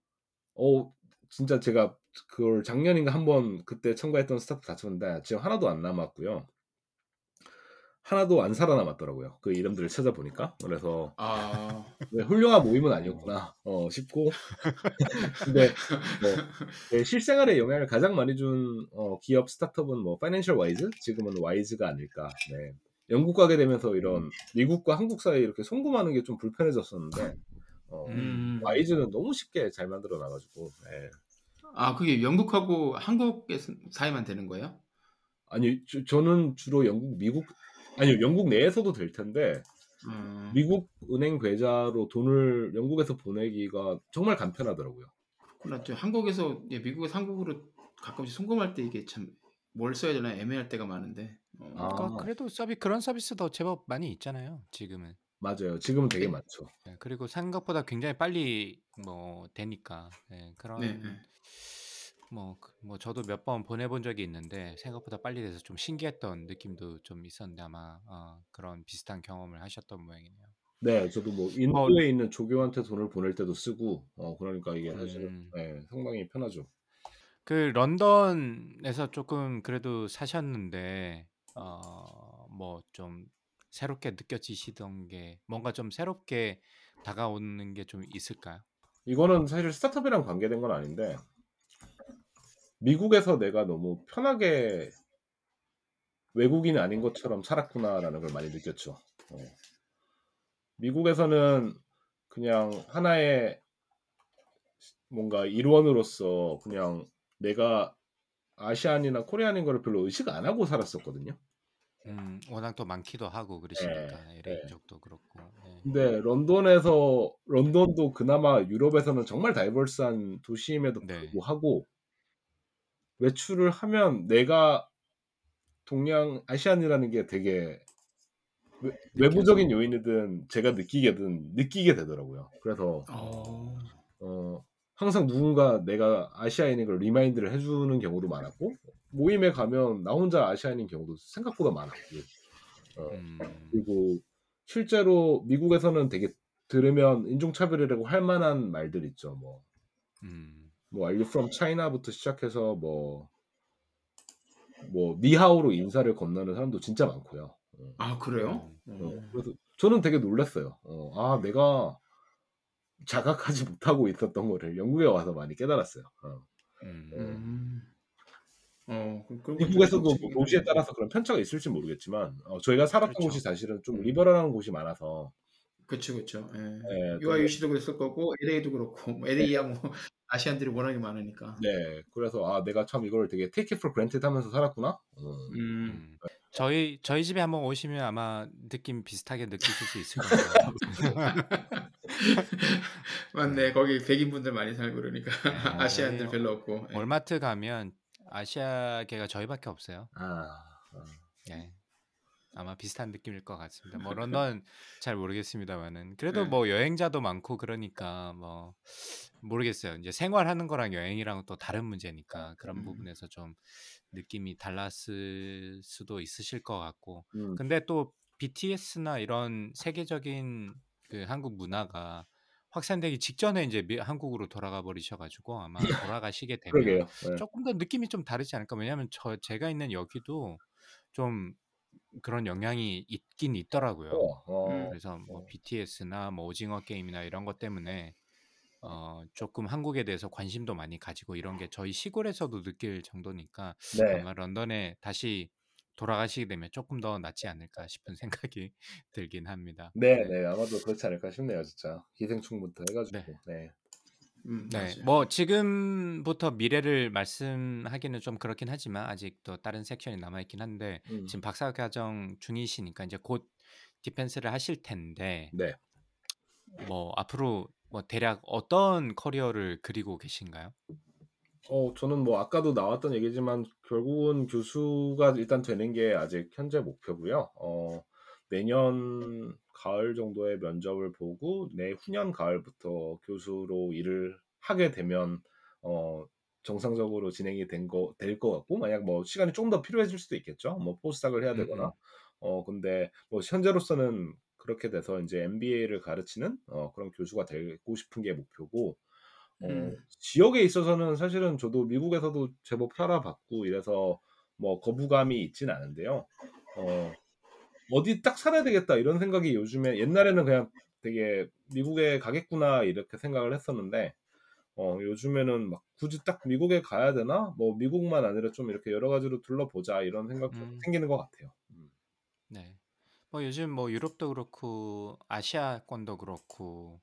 어 진짜 제가 그걸 작년인가 한번 그때 참가했던 스타트업 다 쳤는데 지금 하나도 안 남았고요. 하나도 안 살아남았더라고요. 그 이름들을 찾아보니까 그래서 아. 네, 훌륭한 모임은 아니었구나 어, 싶고 근데 뭐 네, 실생활에 영향을 가장 많이 준 어, 기업 스타트업은 뭐 TransferWise 지금은 Wise가 아닐까. 네. 영국 가게 되면서 이런 미국과 한국 사이에 이렇게 송금하는 게 좀 불편해졌었는데 어, 음. Wise는 너무 쉽게 잘 만들어 놔가지고 네. 아, 그게 영국하고 한국의 사이만 되는 거예요? 아니 저, 저는 주로 영국 미국 아니요 영국 내에서도 될 텐데 음. 미국 은행 계좌로 돈을 영국에서 보내기가 정말 간편하더라고요. 저 한국에서 예, 미국에서 한국으로 가끔씩 송금할 때 이게 참 뭘 써야 되나 애매할 때가 많은데. 어. 아. 그러니까 그래도 서비 그런 서비스도 제법 많이 있잖아요. 지금은. 맞아요. 지금은 되게 네. 많죠. 네, 그리고 생각보다 굉장히 빨리 뭐 되니까 네, 그런 네, 네. 뭐, 그- 뭐 저도 몇 번 보내본 적이 있는데 생각보다 빨리 돼서 좀 신기했던 느낌도 좀 있었는데 아마 어, 그런 비슷한 경험을 하셨던 모양이네요. 네, 저도 뭐 인도에 있는 조교한테 돈을 보낼 때도 쓰고, 어 그러니까 이게 사실은 음. 네, 상당히 편하죠. 그 런던에서 조금 그래도 사셨는데 어, 뭐 좀 새롭게 느껴지시던 게 뭔가 좀 새롭게 다가오는 게 좀 있을까요? 이거는 사실 스타트업이랑 관계된 건 아닌데 미국에서 내가 너무 편하게 외국인이 아닌 것처럼 살았구나라는 걸 많이 느꼈죠. 어. 미국에서는 그냥 하나의 뭔가 일원으로서 그냥 내가 아시안이나 코리안인 거를 별로 의식 안 하고 살았었거든요. 음, 워낙 또 많기도 하고 그러시니까 LA 네. 쪽도 그렇고. 네. 근데 런던에서 런던도 그나마 유럽에서는 정말 다이버스한 도시임에도 네. 불구하고 외출을 하면 내가 동양 아시안이라는 게 되게 외, 외부적인 요인이든 제가 느끼게든 느끼게 되더라고요. 그래서 어. 어, 항상 누군가 내가 아시아인인 걸 remind를 해주는 경우도 많았고 모임에 가면 나 혼자 아시아인인 경우도 생각보다 많았고 어, 음, 그리고 실제로 미국에서는 되게 들으면 인종차별이라고 할 만한 말들 있죠. 뭐, 음, 뭐 Are you from China부터 시작해서 뭐, 뭐 你好로 인사를 건네는 사람도 진짜 많고요. 어, 아 그래요? 음, 어, 그래서 저는 되게 놀랐어요. 어, 아 내가 자각하지 못하고 있었던 거를 영국에 와서 많이 깨달았어요. 어. 음, 음. 어, 미국에서도 뭐좀 도시에 따라서 그런 편차가 있을지 모르겠지만 어, 저희가 살았던 그렇죠. 곳이 사실은 좀 음. 리버럴한 곳이 많아서 그렇죠, 그렇죠. 예. 네, UIUC도 그랬을 거고 LA도 그렇고 뭐 LA야 뭐 아시안들이 워낙에 많으니까. 네, 그래서 아 내가 참 이걸 되게 take it for granted 하면서 살았구나. 어. 음. 음. 저희 저희 집에 한번 오시면 아마 느낌 비슷하게 느끼실 수 있을 거예요. 맞네. 거기 백인 분들 많이 살고 그러니까 네. 아시안들 별로 없고. 예. 월마트 가면 아시아계가 저희밖에 없어요. 아, 아. 예. 아마 비슷한 느낌일 것 같습니다. 뭐 런던 잘 모르겠습니다만은 그래도 네. 뭐 여행자도 많고 그러니까 뭐 모르겠어요. 이제 생활하는 거랑 여행이랑 또 다른 문제니까 그런 음. 부분에서 좀 느낌이 달랐을 수도 있으실 것 같고 음. 근데 또 BTS나 이런 세계적인 그 한국 문화가 확산되기 직전에 이제 미- 한국으로 돌아가 버리셔 가지고 아마 돌아가시게 되면 그러게요. 네. 조금 더 느낌이 좀 다르지 않을까? 왜냐하면 저 제가 있는 여기도 좀 그런 영향이 있긴 있더라고요. 어, 어, 음. 그래서 뭐 어. BTS나 뭐 오징어 게임이나 이런 것 때문에 어 조금 한국에 대해서 관심도 많이 가지고 이런 게 저희 시골에서도 느낄 정도니까 네. 아마 런던에 다시 돌아가시게 되면 조금 더 낫지 않을까 싶은 생각이 들긴 합니다. 네, 네, 아마도 그렇지 않을까 싶네요, 진짜. 기생충부터 해가지고. 네. 네. 음, 네, 맞아요. 뭐 지금부터 미래를 말씀하기는 좀 그렇긴 하지만 아직도 다른 섹션이 남아 있긴 한데 음. 지금 박사 과정 중이시니까 이제 곧 디펜스를 하실 텐데 네. 뭐 앞으로 뭐 대략 어떤 커리어를 그리고 계신가요? 어, 저는 뭐 아까도 나왔던 얘기지만 결국은 교수가 일단 되는 게 아직 현재 목표고요. 어, 내년 가을 정도의 면접을 보고 내후년 가을부터 교수로 일을 하게 되면 어, 정상적으로 진행이 된 거 될 것 같고 만약 뭐 시간이 조금 더 필요해질 수도 있겠죠. 뭐 포스닥을 해야 음, 되거나. 음. 어, 근데 뭐 현재로서는 그렇게 돼서 이제 MBA를 가르치는 어, 그런 교수가 되고 싶은 게 목표고 어, 음. 지역에 있어서는 사실은 저도 미국에서도 제법 살아봤고 이래서 뭐 거부감이 있진 않은데요. 어, 어디 딱 살아야 되겠다 이런 생각이 요즘에 옛날에는 그냥 되게 미국에 가겠구나 이렇게 생각을 했었는데 어, 요즘에는 막 굳이 딱 미국에 가야 되나? 뭐 미국만 아니라 좀 이렇게 여러 가지로 둘러보자 이런 생각 좀 음. 생기는 것 같아요. 음. 네. 뭐 요즘 뭐 유럽도 그렇고 아시아권도 그렇고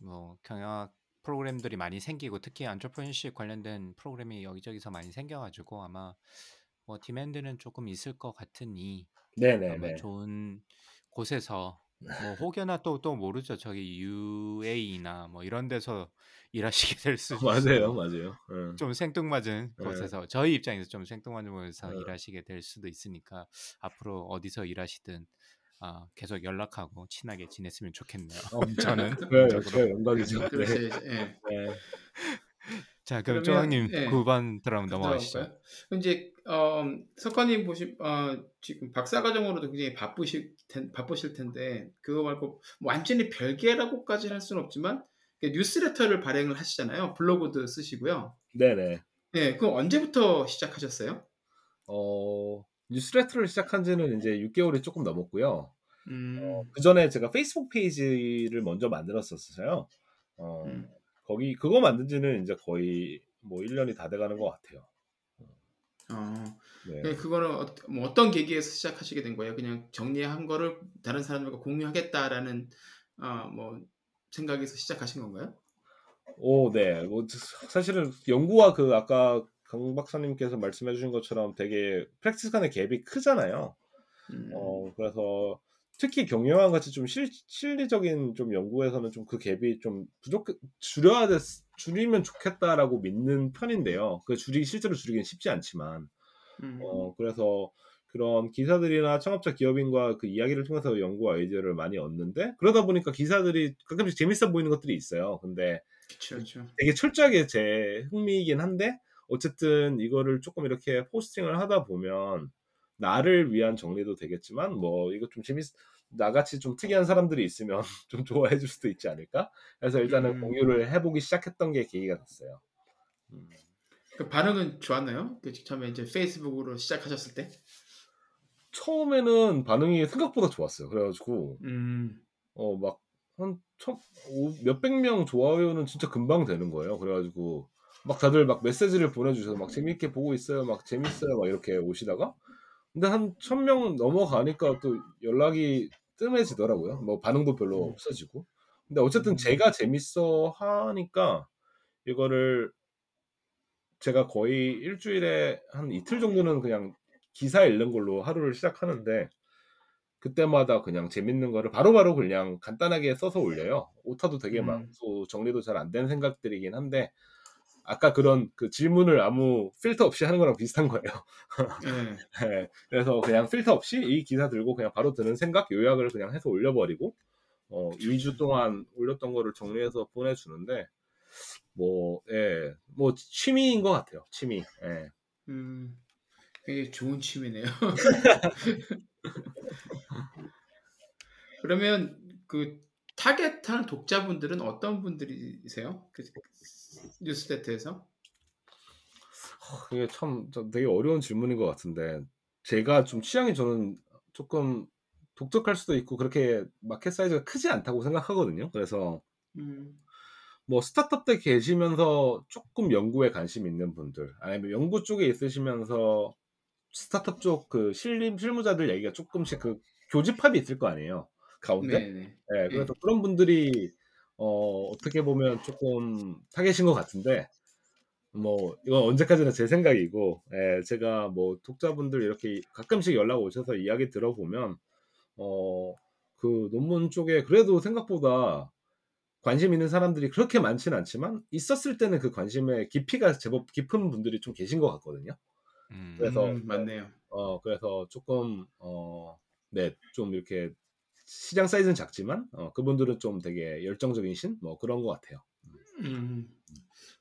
뭐 경영학 프로그램들이 많이 생기고 특히 안트로프니십 관련된 프로그램이 여기저기서 많이 생겨가지고 아마 뭐 디맨드는 조금 있을 것 같으니 네네네. 좋은 곳에서 뭐 혹여나 또또 모르죠 저기 UAE나 뭐 이런 데서 일하시게 될 수도 맞아요, 맞아요. 응. 좀 생뚱맞은 네. 곳에서 저희 입장에서 좀 생뚱맞은 곳에서 네. 일하시게 될 수도 있으니까 앞으로 어디서 일하시든 아, 계속 연락하고 친하게 지냈으면 좋겠네요. 저는 네, 개인적으로. 저의 영광이죠. 네. 그렇죠. 예. 네. 자 그럼 조항님 예. 9번 드럼 넘어가시죠. 넘어갈까요? 그럼 이제 어, 석화님 보시 어, 지금 박사 과정으로도 굉장히 바쁘실 텐, 바쁘실 텐데 그거 말고 뭐 완전히 별개라고까지는 할 수는 없지만 그 뉴스레터를 발행을 하시잖아요. 블로그도 쓰시고요. 네네. 네, 그럼 언제부터 시작하셨어요? 어, 뉴스레터를 시작한 지는 이제 6개월이 조금 넘었고요. 음, 그 전에 제가 페이스북 페이지를 먼저 만들었었어요. 어, 음. 거기 그거 만든 지는 이제 거의 뭐 1년이 다 돼가는 것 같아요. 어, 네. 네, 그거는 어, 뭐 어떤 계기에서 시작하시게 된 거예요? 그냥 정리한 거를 다른 사람들과 공유하겠다라는 어, 뭐 생각에서 시작하신 건가요? 오, 네. 뭐 사실은 연구와 그 아까 강 박사님께서 말씀해 주신 것처럼 되게 프랙티스 간의 갭이 크잖아요. 음, 어, 그래서 특히 경영학 같이 좀 실, 실리적인 좀 연구에서는 좀 그 갭이 좀 부족, 줄여야 돼, 줄이면 좋겠다라고 믿는 편인데요. 그 줄이, 실제로 줄이긴 쉽지 않지만. 음, 어, 그래서 그런 기사들이나 창업자 기업인과 그 이야기를 통해서 연구와 아이디어를 많이 얻는데, 그러다 보니까 기사들이 가끔씩 재밌어 보이는 것들이 있어요. 근데 그렇죠, 그렇죠. 되게 철저하게 제 흥미이긴 한데, 어쨌든 이거를 조금 이렇게 포스팅을 하다 보면, 나를 위한 정리도 되겠지만 뭐 이거 좀 재밌 나같이 좀 특이한 사람들이 있으면 좀 좋아해 줄 수도 있지 않을까 그래서 일단은 음. 공유를 해보기 시작했던 게 계기가 됐어요 음. 그 반응은 좋았나요? 그 처음에 이제 페이스북으로 시작하셨을 때? 처음에는 반응이 생각보다 좋았어요 그래가지고 음, 어막한 몇백 명 좋아요는 진짜 금방 되는 거예요 그래가지고 막 다들 막 메시지를 보내주셔서 막 재밌게 보고 있어요 막 재밌어요 막 이렇게 오시다가 근데 한 천 명 넘어가니까 또 연락이 뜸해지더라고요. 뭐 반응도 별로 음. 없어지고. 근데 어쨌든 음. 제가 재밌어 하니까 이거를 제가 거의 일주일에 한 이틀 정도는 그냥 기사 읽는 걸로 하루를 시작하는데 그때마다 그냥 재밌는 거를 바로바로 그냥 간단하게 써서 올려요. 오타도 되게 음. 많고 정리도 잘 안 된 생각들이긴 한데 아까 그런 그 질문을 아무 필터 없이 하는 거랑 비슷한 거예요. 네. 네, 그래서 그냥 필터 없이 이 기사 들고 그냥 바로 드는 생각 요약을 그냥 해서 올려버리고 어, 2주 동안 올렸던 거를 정리해서 보내주는데 뭐, 예, 뭐 취미인 것 같아요. 취미. 예. 음, 굉장히 좋은 취미네요. 그러면 그 타겟하는 독자분들은 어떤 분들이세요? 그 뉴스레터에서? 그게 참 저- 되게 어려운 질문인 것 같은데 제가 좀 취향이 저는 조금 독특할 수도 있고 그렇게 마켓 사이즈가 크지 않다고 생각하거든요. 그래서 음, 뭐 스타트업 때 계시면서 조금 연구에 관심 있는 분들 아니면 연구 쪽에 있으시면서 스타트업 쪽 그 실림 실무자들 얘기가 조금씩 그 교집합이 있을 거 아니에요 가운데 네네. 네, 그래서 그런 분들이 어, 어떻게 보면 조금 타겟인 것 같은데 뭐 이건 언제까지나 제 생각이고 예, 제가 뭐 독자분들 이렇게 가끔씩 연락 오셔서 이야기 들어보면 어, 그 논문 쪽에 그래도 생각보다 관심 있는 사람들이 그렇게 많지는 않지만 있었을 때는 그 관심의 깊이가 제법 깊은 분들이 좀 계신 것 같거든요. 음, 그래서 음, 맞네요. 어 그래서 조금 어네좀 이렇게 시장 사이즈는 작지만 어, 그분들은 좀 되게 열정적이신 뭐 그런 것 같아요. 음,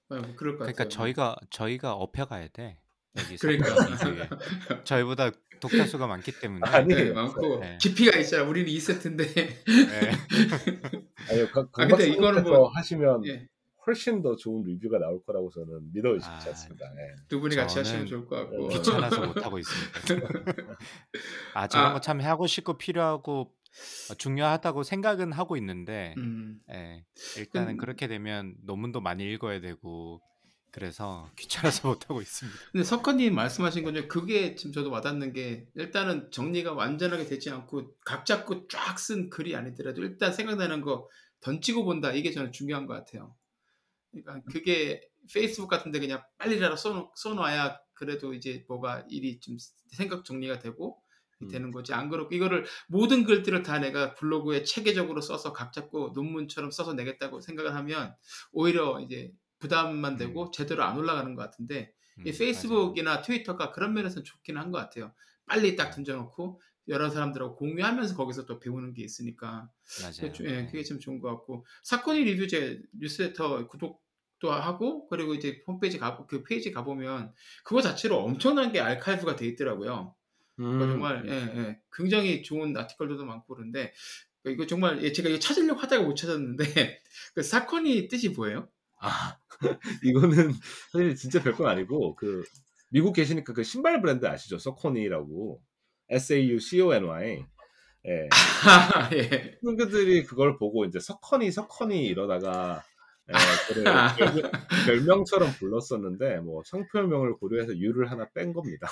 아, 뭐 그럴 것 그러니까 같아요. 저희가 저희가 업혀 가야 돼. 여기 그러니까. 저희보다 독자 수가 많기 때문에. 아니, 네, 많고 네. 깊이가 있잖아. 우리는 2세트인데. 네. 아니, 강, 아, 근데 이거는 뭐- 하시면 예, 훨씬 더 좋은 리뷰가 나올 거라고 저는 믿어지지 아, 않습니다. 예. 두 분이 같이 하시면 좋을 것 같고. 귀찮아서 못 하고 있습니다. 아 저런 아. 거참 하고 싶고 필요하고 어, 중요하다고 생각은 하고 있는데, 음, 예, 일단은 근- 그렇게 되면 논문도 많이 읽어야 되고 그래서 귀찮아서 못 하고 있습니다. 근데 석헌님 말씀하신 건 그게 지금 저도 와닿는 게 일단은 정리가 완전하게 되지 않고 각 잡고 쫙 쓴 글이 아니더라도 일단 생각나는 거 던지고 본다 이게 저는 중요한 것 같아요. 그러니까 그게 페이스북 같은데 그냥 빨리라도 써놓, 써놔야 그래도 이제 뭐가 일이 좀 생각 정리가 되고 음. 되는 거지 안 그렇고 이거를 모든 글들을 다 내가 블로그에 체계적으로 써서 각 잡고 논문처럼 써서 내겠다고 생각을 하면 오히려 이제 부담만 되고 제대로 안 올라가는 것 같은데 음, 이 페이스북이나 트위터가 그런 면에서는 좋기는 한 것 같아요. 빨리 딱 던져놓고 여러 사람들하고 공유하면서 거기서 또 배우는 게 있으니까 맞아요. 그게, 좀- 예, 네. 그게 좀 좋은 것 같고 사건이 리뷰 제 뉴스레터 구독도 하고 그리고 이제 홈페이지 가그 페이지 가보면 그거 자체로 엄청난 게 archive가 돼 있더라고요. 음. 그거 정말 예, 예, 굉장히 좋은 article들도 많고 그런데 이거 정말 예, 제가 이거 찾으려고 하다가 못 찾았는데 그 사건이 뜻이 뭐예요? 아, 이거는 사실 진짜 별건 아니고 그 미국 계시니까 그 신발 브랜드 아시죠? 서코니라고 S A U C O N Y. 예. 예. 친구들이 그걸 보고 이제 석커니 석커니 이러다가 예, 별명- 별명처럼 불렀었는데 뭐 상표명을 고려해서 유를 하나 뺀 겁니다.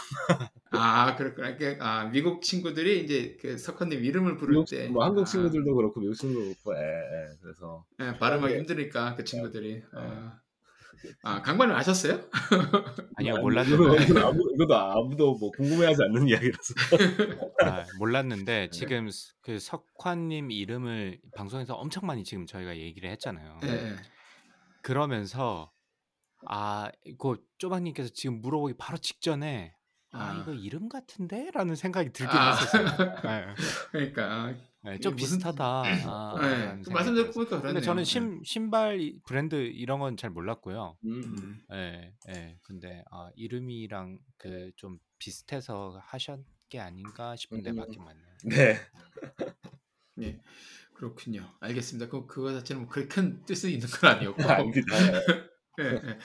아, 그렇구나. 그러니까, 아, 미국 친구들이 이제 그 석헌님 이름을 부를 미국, 때. 뭐 한국 아, 친구들도 그렇고 미국 친구도 그렇고 예, 예. 그래서 예, 발음하기 예. 힘드니까 그 친구들이. 아, 아 강반님 아셨어요? 아니요 아니, 몰랐는데 이거는 아무, 이것도 아무도 뭐 궁금해하지 않는 이야기라서. 아, 몰랐는데 지금 스- 그 석환님 이름을 방송에서 엄청 많이 지금 저희가 얘기를 했잖아요. 예, 예. 그러면서 아 이거 쪼박님께서 지금 물어보기 바로 직전에 아, 아. 이거 이름 같은데라는 생각이 들긴 아. 했었어요. 네, 그러니까 아, 네, 좀 이게 무슨- 비슷하다. 아, 예, 라는 그 생각이 말씀 듣고 들었어요. 보니까 그렇네요. 근데 저는 신 신발 이- 브랜드 이런 건 잘 몰랐고요. 음. 음. 예, 예. 근데 아, 이름이랑 그 좀 비슷해서 하셨 게 아닌가 싶은데 음. 맞긴 맞네요. 네. 예. 그렇군요. 알겠습니다. 그 그거 자체는 뭐 그렇게 큰 뜻이 있는 건 아니었고. 아닙니다. 예, 예.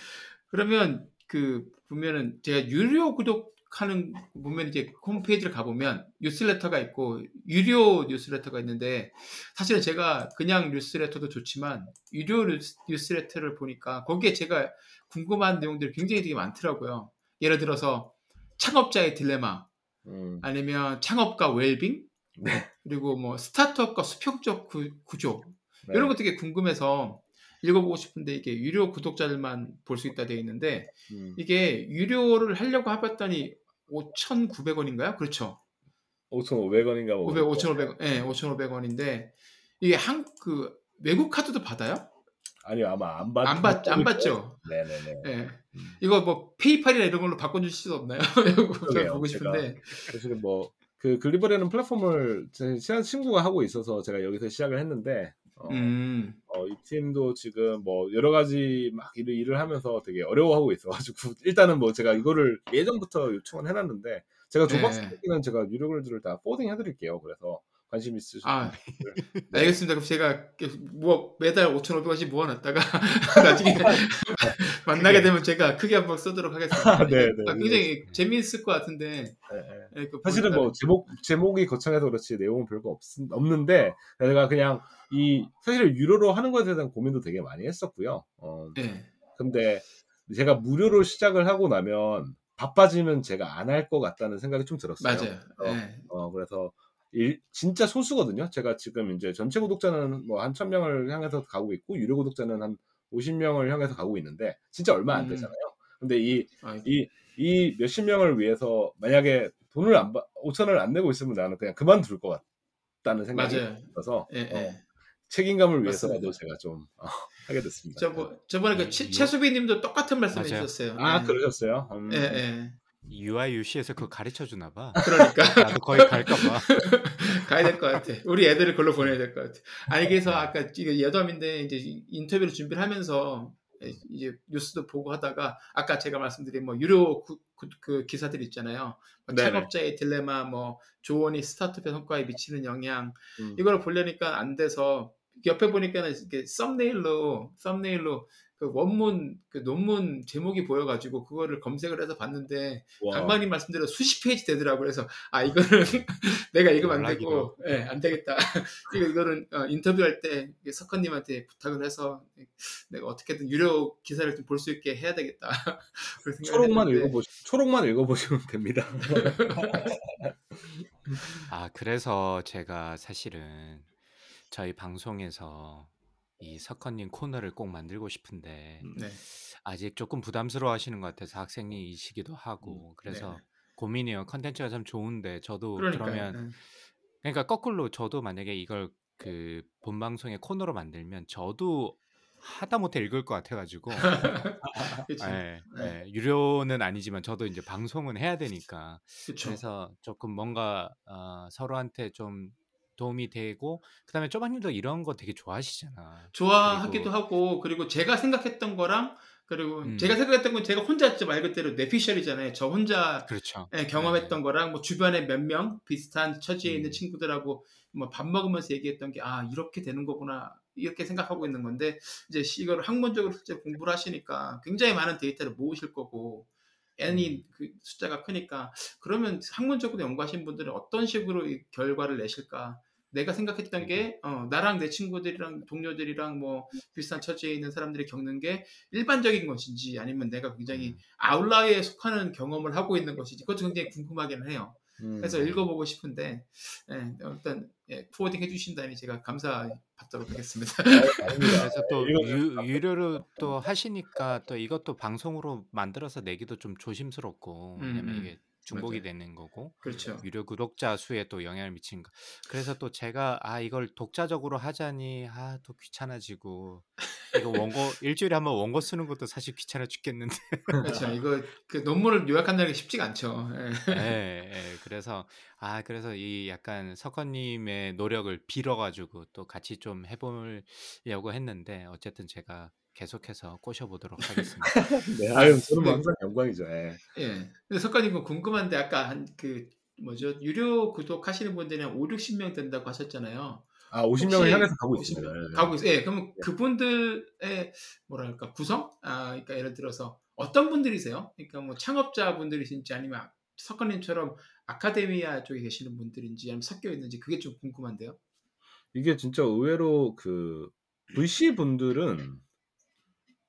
그러면 그 보면은 제가 유료 구독하는 보면 이제 홈페이지를 가보면 뉴스레터가 있고 유료 뉴스레터가 있는데 사실은 제가 그냥 뉴스레터도 좋지만 유료 뉴스- 뉴스레터를 보니까 거기에 제가 궁금한 내용들이 굉장히 되게 많더라고요. 예를 들어서 창업자의 딜레마 음. 아니면 창업과 웰빙 네. 그리고 뭐 스타트업과 수평적 구, 구조 네. 이런 거 되게 궁금해서 읽어보고 싶은데 이게 유료 구독자들만 볼 수 있다 되어 있는데 음. 이게 유료를 하려고 해봤더니 5,900원인가요? 그렇죠. 5,500원인가 500, 5,500원, 예, 5,500원인데 이게 한 그 외국 카드도 받아요? 아니요 아마 안 받. 안 받, 안 받죠. 네네네. 예. 음. 이거 뭐 페이팔이나 이런 걸로 바꿔줄 수 없나요? 보고 싶은데. 사실 뭐 그 글리버리는 플랫폼을 제 친한 친구가 하고 있어서 제가 여기서 시작을 했는데 어, 음, 어, 이 팀도 지금 뭐 여러 가지 막 일을, 일을 하면서 되게 어려워하고 있어가지고 일단은 뭐 제가 이거를 예전부터 요청을 해놨는데 제가 네. 조박스는 제가 유료 글들을 다 forwarding 해드릴게요. 그래서 관심 있으신 아, 네, 알겠습니다. 그럼 제가 뭐 매달 5,500원씩 모아놨다가 나중에 만나게 되면 제가 크게 한번 쓰도록 하겠습니다. 아, 네, 네. 아, 굉장히 재미있을 것 같은데 네, 네. 예, 그 사실은 뭐 제목 제목이 거창해서 그렇지 내용은 별거 없, 없는데 제가 그냥 이 사실 유료로 하는 것에 대한 고민도 되게 많이 했었고요. 어, 예. 근데 제가 무료로 시작을 하고 나면 바빠지면 제가 안 할 것 같다는 생각이 좀 들었어요. 맞아요. 어, 예. 어, 그래서 일, 진짜 소수거든요. 제가 지금 이제 전체 구독자는 뭐 한 천 명을 향해서 가고 있고 유료 구독자는 한 50명을 향해서 가고 있는데 진짜 얼마 안 음. 되잖아요. 근데 이 아, 이, 이 몇십 명을 위해서 만약에 돈을 안, 받- 5천을 안 내고 있으면 나는 그냥 그만둘 것 같다는 생각이 맞아요. 들어서 예, 예. 어, 책임감을 위해서라도 맞습니다. 제가 좀 어, 하게 됐습니다. 저번 저번에 그 이- 최- 이거- 최수빈 님도 똑같은 말씀 맞아요. 해주셨어요. 아, 예. 그러셨어요? 음. 예, 예. UI UC에서 그거 가르쳐 주나 봐. 그러니까 나도 거의 갈까 봐. 가야 될 것 같아. 우리 애들을 걸로 보내야 될 것 같아. 아니 그래서 아까 이거 여담인데 이제 인터뷰를 준비를 하면서 이제 뉴스도 보고 하다가 아까 제가 말씀드린 뭐 유료 구- 구- 그 기사들 있잖아요. 뭐. 창업자의 딜레마, 뭐 조언이 스타트업의 성과에 미치는 영향 음. 이걸 보려니까 안 돼서 옆에 보니까는 이렇게 thumbnail로 thumbnail로 그 원문 그 논문 제목이 보여가지고 그거를 검색을 해서 봤는데 와. 강반님 말씀대로 수십 페이지 되더라고 그래서 아 이거는 내가 읽으면 안. 되고 예, 안 되겠다 이거 이거는 어, 인터뷰할 때 석헌님한테 부탁을 해서 내가 어떻게든 유료 기사를 좀 볼 수 있게 해야 되겠다 초록만 읽어보시 초록만 읽어보시면 됩니다. 아, 그래서 제가 사실은 저희 방송에서 이 석헌님 코너를 꼭 만들고 싶은데 네. 아직 조금 부담스러워 하시는 것 같아서 학생이시기도 하고 그래서 네. 고민이에요. 컨텐츠가 참 좋은데 저도 그러니까 그러면 그러니까 거꾸로 저도 만약에 이걸 그 본방송의 코너로 만들면 저도 하다 못해 읽을 것 같아가지고. 예, 네. 예, 유료는 아니지만 저도 이제 방송은 해야 되니까 그쵸. 그래서 조금 뭔가 어, 서로한테 좀 도움이 되고 그다음에 쪼바님도 이런 거 되게 좋아하시잖아. 좋아하기도 그리고- 하고 그리고 제가 생각했던 거랑 그리고 음. 제가 생각했던 건 제가 혼자 말 그대로 뇌피셜이잖아요. 저 혼자 그렇죠. 예, 경험했던 거랑 뭐 주변에 몇 명 비슷한 처지에 있는 음. 친구들하고 뭐 밥 먹으면서 얘기했던 게 아 이렇게 되는 거구나 이렇게 생각하고 있는 건데 이제 이걸 학문적으로 실제 공부를 하시니까 굉장히 많은 데이터를 모으실 거고 n이 그 숫자가 크니까 그러면 학문적으로 연구하신 분들은 어떤 식으로 이 결과를 내실까? 내가 생각했던 게 어, 나랑 내 친구들이랑 동료들이랑 뭐 비슷한 처지에 있는 사람들이 겪는 게 일반적인 것인지 아니면 내가 굉장히 음. 아웃라이어에 속하는 경험을 하고 있는 것인지 그것도 굉장히 궁금하기는 해요. 음. 그래서 읽어보고 싶은데 예, 일단 예, 포워딩 해주신다니 제가 감사받도록 하겠습니다. 그래서 또 유, 유료로 또 하시니까 또 이것도 방송으로 만들어서 내기도 좀 조심스럽고 왜냐면 음, 음. 이게 중복이 맞아요. 되는 거고 그렇죠. 유료 구독자 수에 또 영향을 미치는 거. 그래서 또 제가 아 이걸 독자적으로 하자니 아 또 귀찮아지고 이거 원고 일주일에 한 번 원고 쓰는 것도 사실 귀찮아 죽겠는데. 그렇죠. 이거 그 논문을 요약한다는 게 쉽지가 않죠. 예. 예, 예. 그래서 아 그래서 이 약간 석헌님의 노력을 빌어가지고 또 같이 좀 해보려고 했는데 어쨌든 제가 계속해서 꼬셔보도록 하겠습니다. 네, 아유, 저는 뭐 네. 항상 영광이죠. 예. 예. 근데 석관님 그 궁금한데 아까 한 그 뭐죠 유료 구독하시는 분들이 한 5, 60명 된다고 하셨잖아요. 아, 50명을 혹시 향해서 가고 50 있습니다. 예. 가고 있어요. 예, 그러면 그분들의 뭐랄까 구성? 아, 그러니까 예를 들어서 어떤 분들이세요? 그러니까 뭐 창업자 분들이신지 아니면 아- 석관님처럼 아카데미아 쪽에 계시는 분들인지 아니면 섞여 있는지 그게 좀 궁금한데요. 이게 진짜 의외로 그 VC 분들은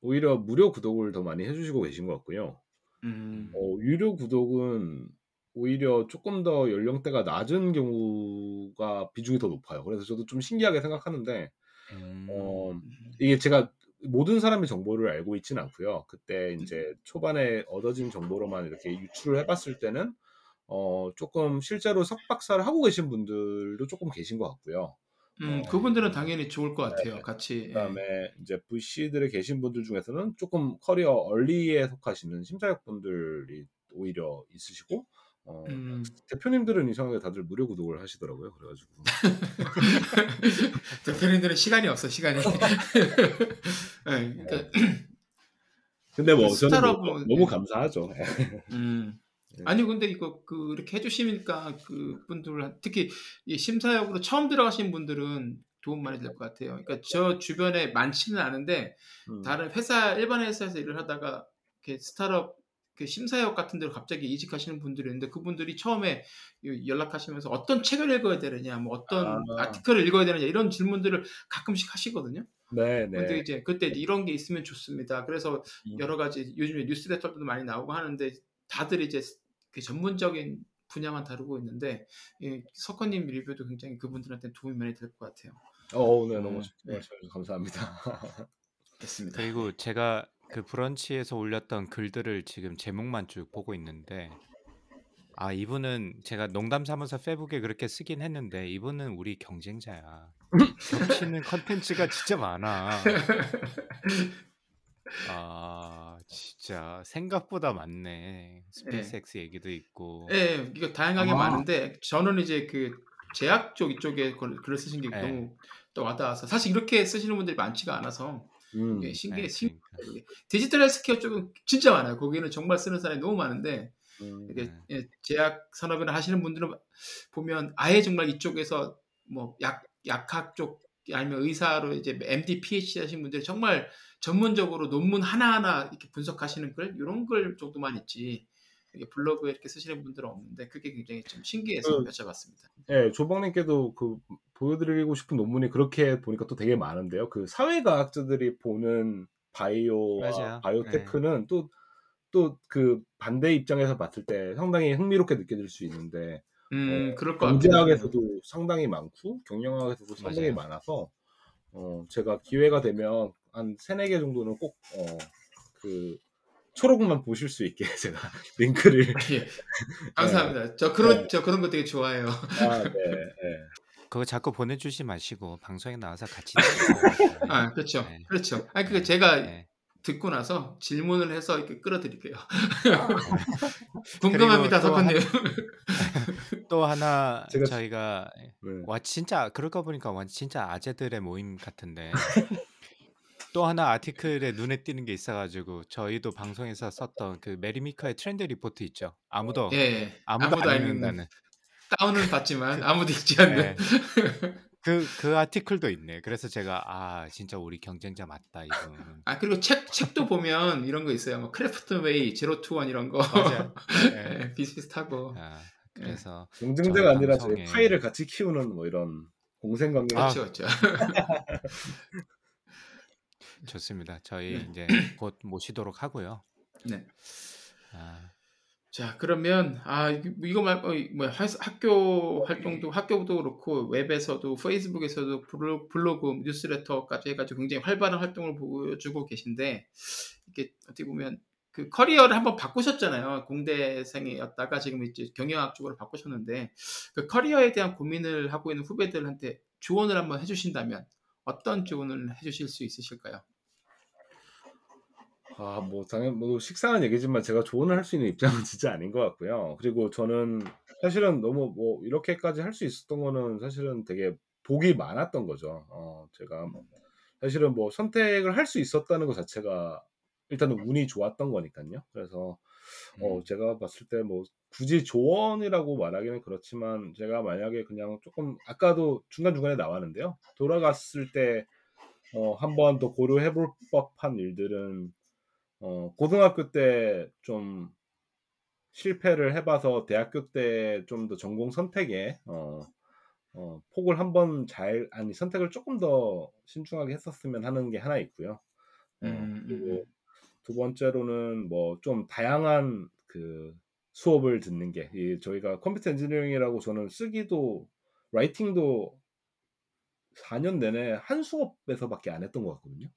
오히려 무료 구독을 더 많이 해주시고 계신 것 같고요. 음. 어, 유료 구독은 오히려 조금 더 연령대가 낮은 경우가 비중이 더 높아요. 그래서 저도 좀 신기하게 생각하는데 음, 어, 이게 제가 모든 사람의 정보를 알고 있지는 않고요. 그때 이제 초반에 얻어진 정보로만 이렇게 유출을 해봤을 때는 어, 조금 실제로 석박사를 하고 계신 분들도 조금 계신 것 같고요. 음, 어. 그분들은 당연히 좋을 것 같아요. 같이. 예. 그다음에 이제 VC들에 계신 분들 중에서는 조금 커리어 얼리에 속하시는 심사역 분들이 오히려 있으시고 어, 음. 대표님들은 이상하게 다들 무료 구독을 하시더라고요. 그래가지고 대표님들은 시간이 없어 시간이. 예, 그러니까, 근데 뭐그 저는 뭐 스타트업은- 너무 감사하죠. 음. 네. 아니 근데 이거 그 이렇게 해주시니까 그 분들 특히 이 심사역으로 처음 들어가신 분들은 도움 많이 될 것 같아요. 그러니까 저 주변에 많지는 않은데 음. 다른 회사 일반 회사에서 일을 하다가 이렇게 스타트업 그 심사역 같은 데로 갑자기 이직하시는 분들이 있는데 그분들이 처음에 이 연락하시면서 어떤 책을 읽어야 되느냐, 뭐 어떤 아. 아. 티클을 읽어야 되느냐 이런 질문들을 가끔씩 하시거든요. 네, 근데 네. 이제 그때 이런 게 있으면 좋습니다. 그래서 음. 여러 가지 요즘에 뉴스레터도 많이 나오고 하는데 다들 이제 그 전문적인 분야만 다루고 있는데 예, 석헌님 리뷰도 굉장히 그분들한테 도움이 많이 될 것 같아요. 어, 네, 너무 음, 네. 말씀해주셔서 감사합니다. 됐습니다. 그리고 제가 그 브런치에서 올렸던 글들을 지금 제목만 쭉 보고 있는데 아 이분은 제가 농담 삼아서 페북에 그렇게 쓰긴 했는데 이분은 우리 경쟁자야. 겹치는 컨텐츠가 진짜 많아. 아 진짜 생각보다 많네. 스페이스X 얘기도 있고. 예, 이거 다양하게 아. 많은데 저는 이제 그 제약 쪽 이쪽에 글- 글을 쓰신 게 네. 너무 또 와닿아서 사실 이렇게 쓰시는 분들이 많지가 않아서 음. 이게 신기해 네, 신 그러니까. 이게 디지털 헬스케어 쪽은 진짜 많아요. 거기는 정말 쓰는 사람이 너무 많은데 음. 이게 네. 예, 제약 산업이나 하시는 분들은 보면 아예 정말 이쪽에서 뭐 약 약학 쪽 아니면 의사로 이제 MD, PhD 하신 분들이 정말 전문적으로 논문 하나하나 이렇게 분석하시는 글 이런 글 정도만 있지 블로그에 이렇게 쓰시는 분들은 없는데 그게 굉장히 좀 신기해서 그- 여쭤봤습니다. 네, 조방님께도 그 보여드리고 싶은 논문이 그렇게 보니까 또 되게 많은데요. 그 사회과학자들이 보는 바이오와 맞아요. 바이오테크는 또또 그 반대 입장에서 봤을 때 상당히 흥미롭게 느껴질 수 있는데 음 어, 그럴 것 같아요. 경제학에서도 상당히 많고 경영학에서도 상당히 맞아요. 많아서 어, 제가 기회가 되면 한 세네 개 정도는 꼭 어, 그 초록만 보실 수 있게 제가 링크를 예, 감사합니다. 저 그런 네. 저 그런 거 되게 좋아해요. 아, 네, 네. 그거 자꾸 보내주지 마시고 방송에 나와서 같이. 아 그렇죠, 네. 그렇죠. 아니 그 제가 네. 듣고 나서 질문을 해서 이렇게 끌어드릴게요. 궁금합니다, 또 석헌님. 또 하나 제가- 저희가 네. 와 진짜 그러고 보니까 와 진짜 아재들의 모임 같은데 또 하나 article에 눈에 띄는 게 있어 가지고 저희도 방송에서 썼던 그 메리 미커의 트렌드 리포트 있죠. 아무도 예, 아무도, 아무도 안안 읽는다는. 다운은 받지만 아무도 읽지 않는. 네. 그, 그 article도 있네. 그래서 제가, 아, 진짜 우리 경쟁자 맞다, 이분. 아 그리고 책 책도 보면 이런 거 있어요. 뭐 크래프톤 웨이, Zero to One 이런 거 맞아요. 네. 네, 비슷비슷하고. 아, 그래서, 경쟁자가 아니라 저희 방송에- 파일을 같이 키우는 뭐 이런 공생 관계. 아, 그렇죠, 그렇죠. 좋습니다. 저희 네. 이제 곧 모시도록 하고요. 네. 아, 자 그러면 아 이거- 말고 뭐 하- 학교 활동도 학교도 그렇고 웹에서도 페이스북에서도 블로- 블로그 뉴스레터까지 해가지고 굉장히 활발한 활동을 보여주고 계신데 이게 어떻게 보면 그 커리어를 한번 바꾸셨잖아요 공대생이었다가 지금 이제 경영학 쪽으로 바꾸셨는데 그 커리어에 대한 고민을 하고 있는 후배들한테 조언을 한번 해주신다면 어떤 조언을 해주실 수 있으실까요? 아, 뭐 당연 뭐 식상한 얘기지만 제가 조언을 할 수 있는 입장은 진짜 아닌 것 같고요. 그리고 저는 사실은 너무 뭐 이렇게까지 할 수 있었던 거는 사실은 되게 복이 많았던 거죠. 어, 제가 뭐 사실은 뭐 선택을 할 수 있었다는 것 자체가 일단은 운이 좋았던 거니까요. 그래서 어, 제가 봤을 때 뭐 굳이 조언이라고 말하기는 그렇지만 제가 만약에 그냥 조금 아까도 중간중간에 나왔는데요. 돌아갔을 때 어, 한번 더 고려해 볼 법한 일들은 어, 고등학교 때 좀 실패를 해봐서 대학교 때 좀 더 전공 선택에 어, 어, 폭을 한번 잘 아니 선택을 조금 더 신중하게 했었으면 하는 게 하나 있고요. 어, 음, 그리고 두 번째로는 뭐 좀 다양한 그 수업을 듣는 게 이 저희가 컴퓨터 엔지니어링이라고 저는 쓰기도 writing도 4년 내내 한 수업에서밖에 안 했던 것 같거든요.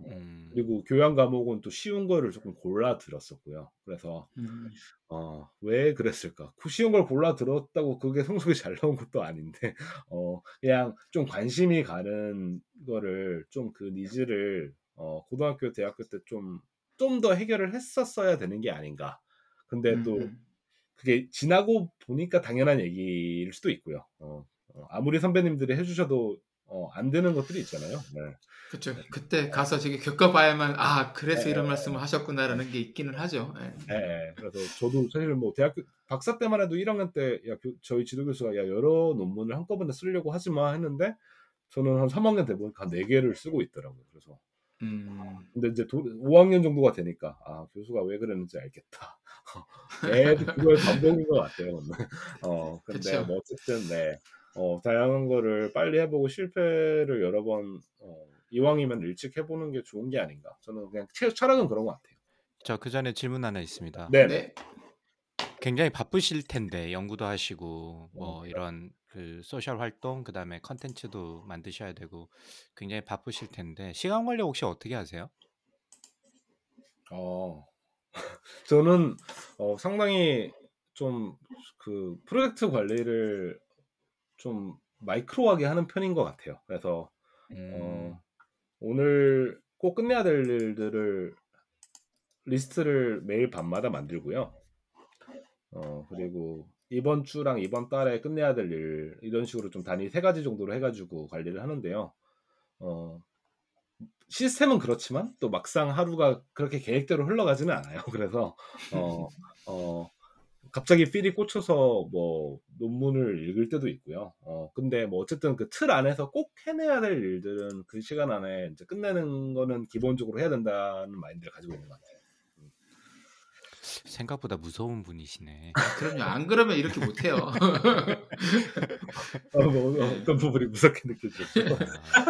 음, 그리고 교양 과목은 또 쉬운 거를 조금 골라 들었었고요. 그래서 음, 어, 왜 그랬을까? 그 쉬운 걸 골라 들었다고 그게 성적이 잘 나온 것도 아닌데, 어, 그냥 좀 관심이 가는 거를 좀 그 needs를 어, 고등학교, 대학교 때 좀, 좀 더 해결을 했었어야 되는 게 아닌가. 근데 또 음, 그게 지나고 보니까 당연한 얘기일 수도 있고요. 어, 어, 아무리 선배님들이 해주셔도 어, 안 되는 것들이 있잖아요. 네. 그렇죠. 그때 가서 저기 겪어봐야만 아 그래서 네. 이런 말씀을 하셨구나라는 게 있기는 하죠. 예. 예, 예. 그래서 저도 사실 뭐 대학교 박사 때만 해도 1학년 때 야, 교- 저희 지도 교수가 야 여러 논문을 한꺼번에 쓰려고 하지 마 했는데 저는 한 3학년 돼 보니까 한 4개를 쓰고 있더라고요. 그래서 음, 근데 이제 도, 5학년 정도가 되니까 아 교수가 왜 그랬는지 알겠다. 계속 그걸 반복인 것 같아요. 어 근데 그쵸. 뭐 어쨌든 네. 어, 다양한 거를 빨리 해보고 실패를 여러 번 어, 이왕이면 일찍 해보는 게 좋은 게 아닌가. 저는 그냥 최, 철학은 그런 것 같아요. 저 그 전에 질문 하나 있습니다. 네. 네. 굉장히 바쁘실 텐데 연구도 하시고 뭐 이런 그 social 활동 그다음에 컨텐츠도 만드셔야 되고 굉장히 바쁘실 텐데 시간 관리 혹시 어떻게 하세요? 어, 저는 어, 상당히 좀 그 프로젝트 관리를 좀 micro하게 하는 편인 것 같아요. 그래서 음, 어, 오늘 꼭 끝내야 될 일들을 리스트를 매일 밤마다 만들고요. 어, 그리고 이번 주랑 이번 달에 끝내야 될 일 이런 식으로 좀 단위 세 가지 정도로 해가지고 관리를 하는데요. 어, 시스템은 그렇지만 또 막상 하루가 그렇게 계획대로 흘러가지는 않아요. 그래서 어, 어, 갑자기 feel이 꽂혀서 뭐 논문을 읽을 때도 있고요. 어, 근데 뭐 어쨌든 그 틀 안에서 꼭 해내야 될 일들은 그 시간 안에 이제 끝내는 거는 기본적으로 해야 된다는 마인드를 가지고 있는 것 같아요. 생각보다 무서운 분이시네. 그럼요. 안 그러면 이렇게 못해요. 어, 뭐, 어떤 부분이 무섭게 느껴지죠.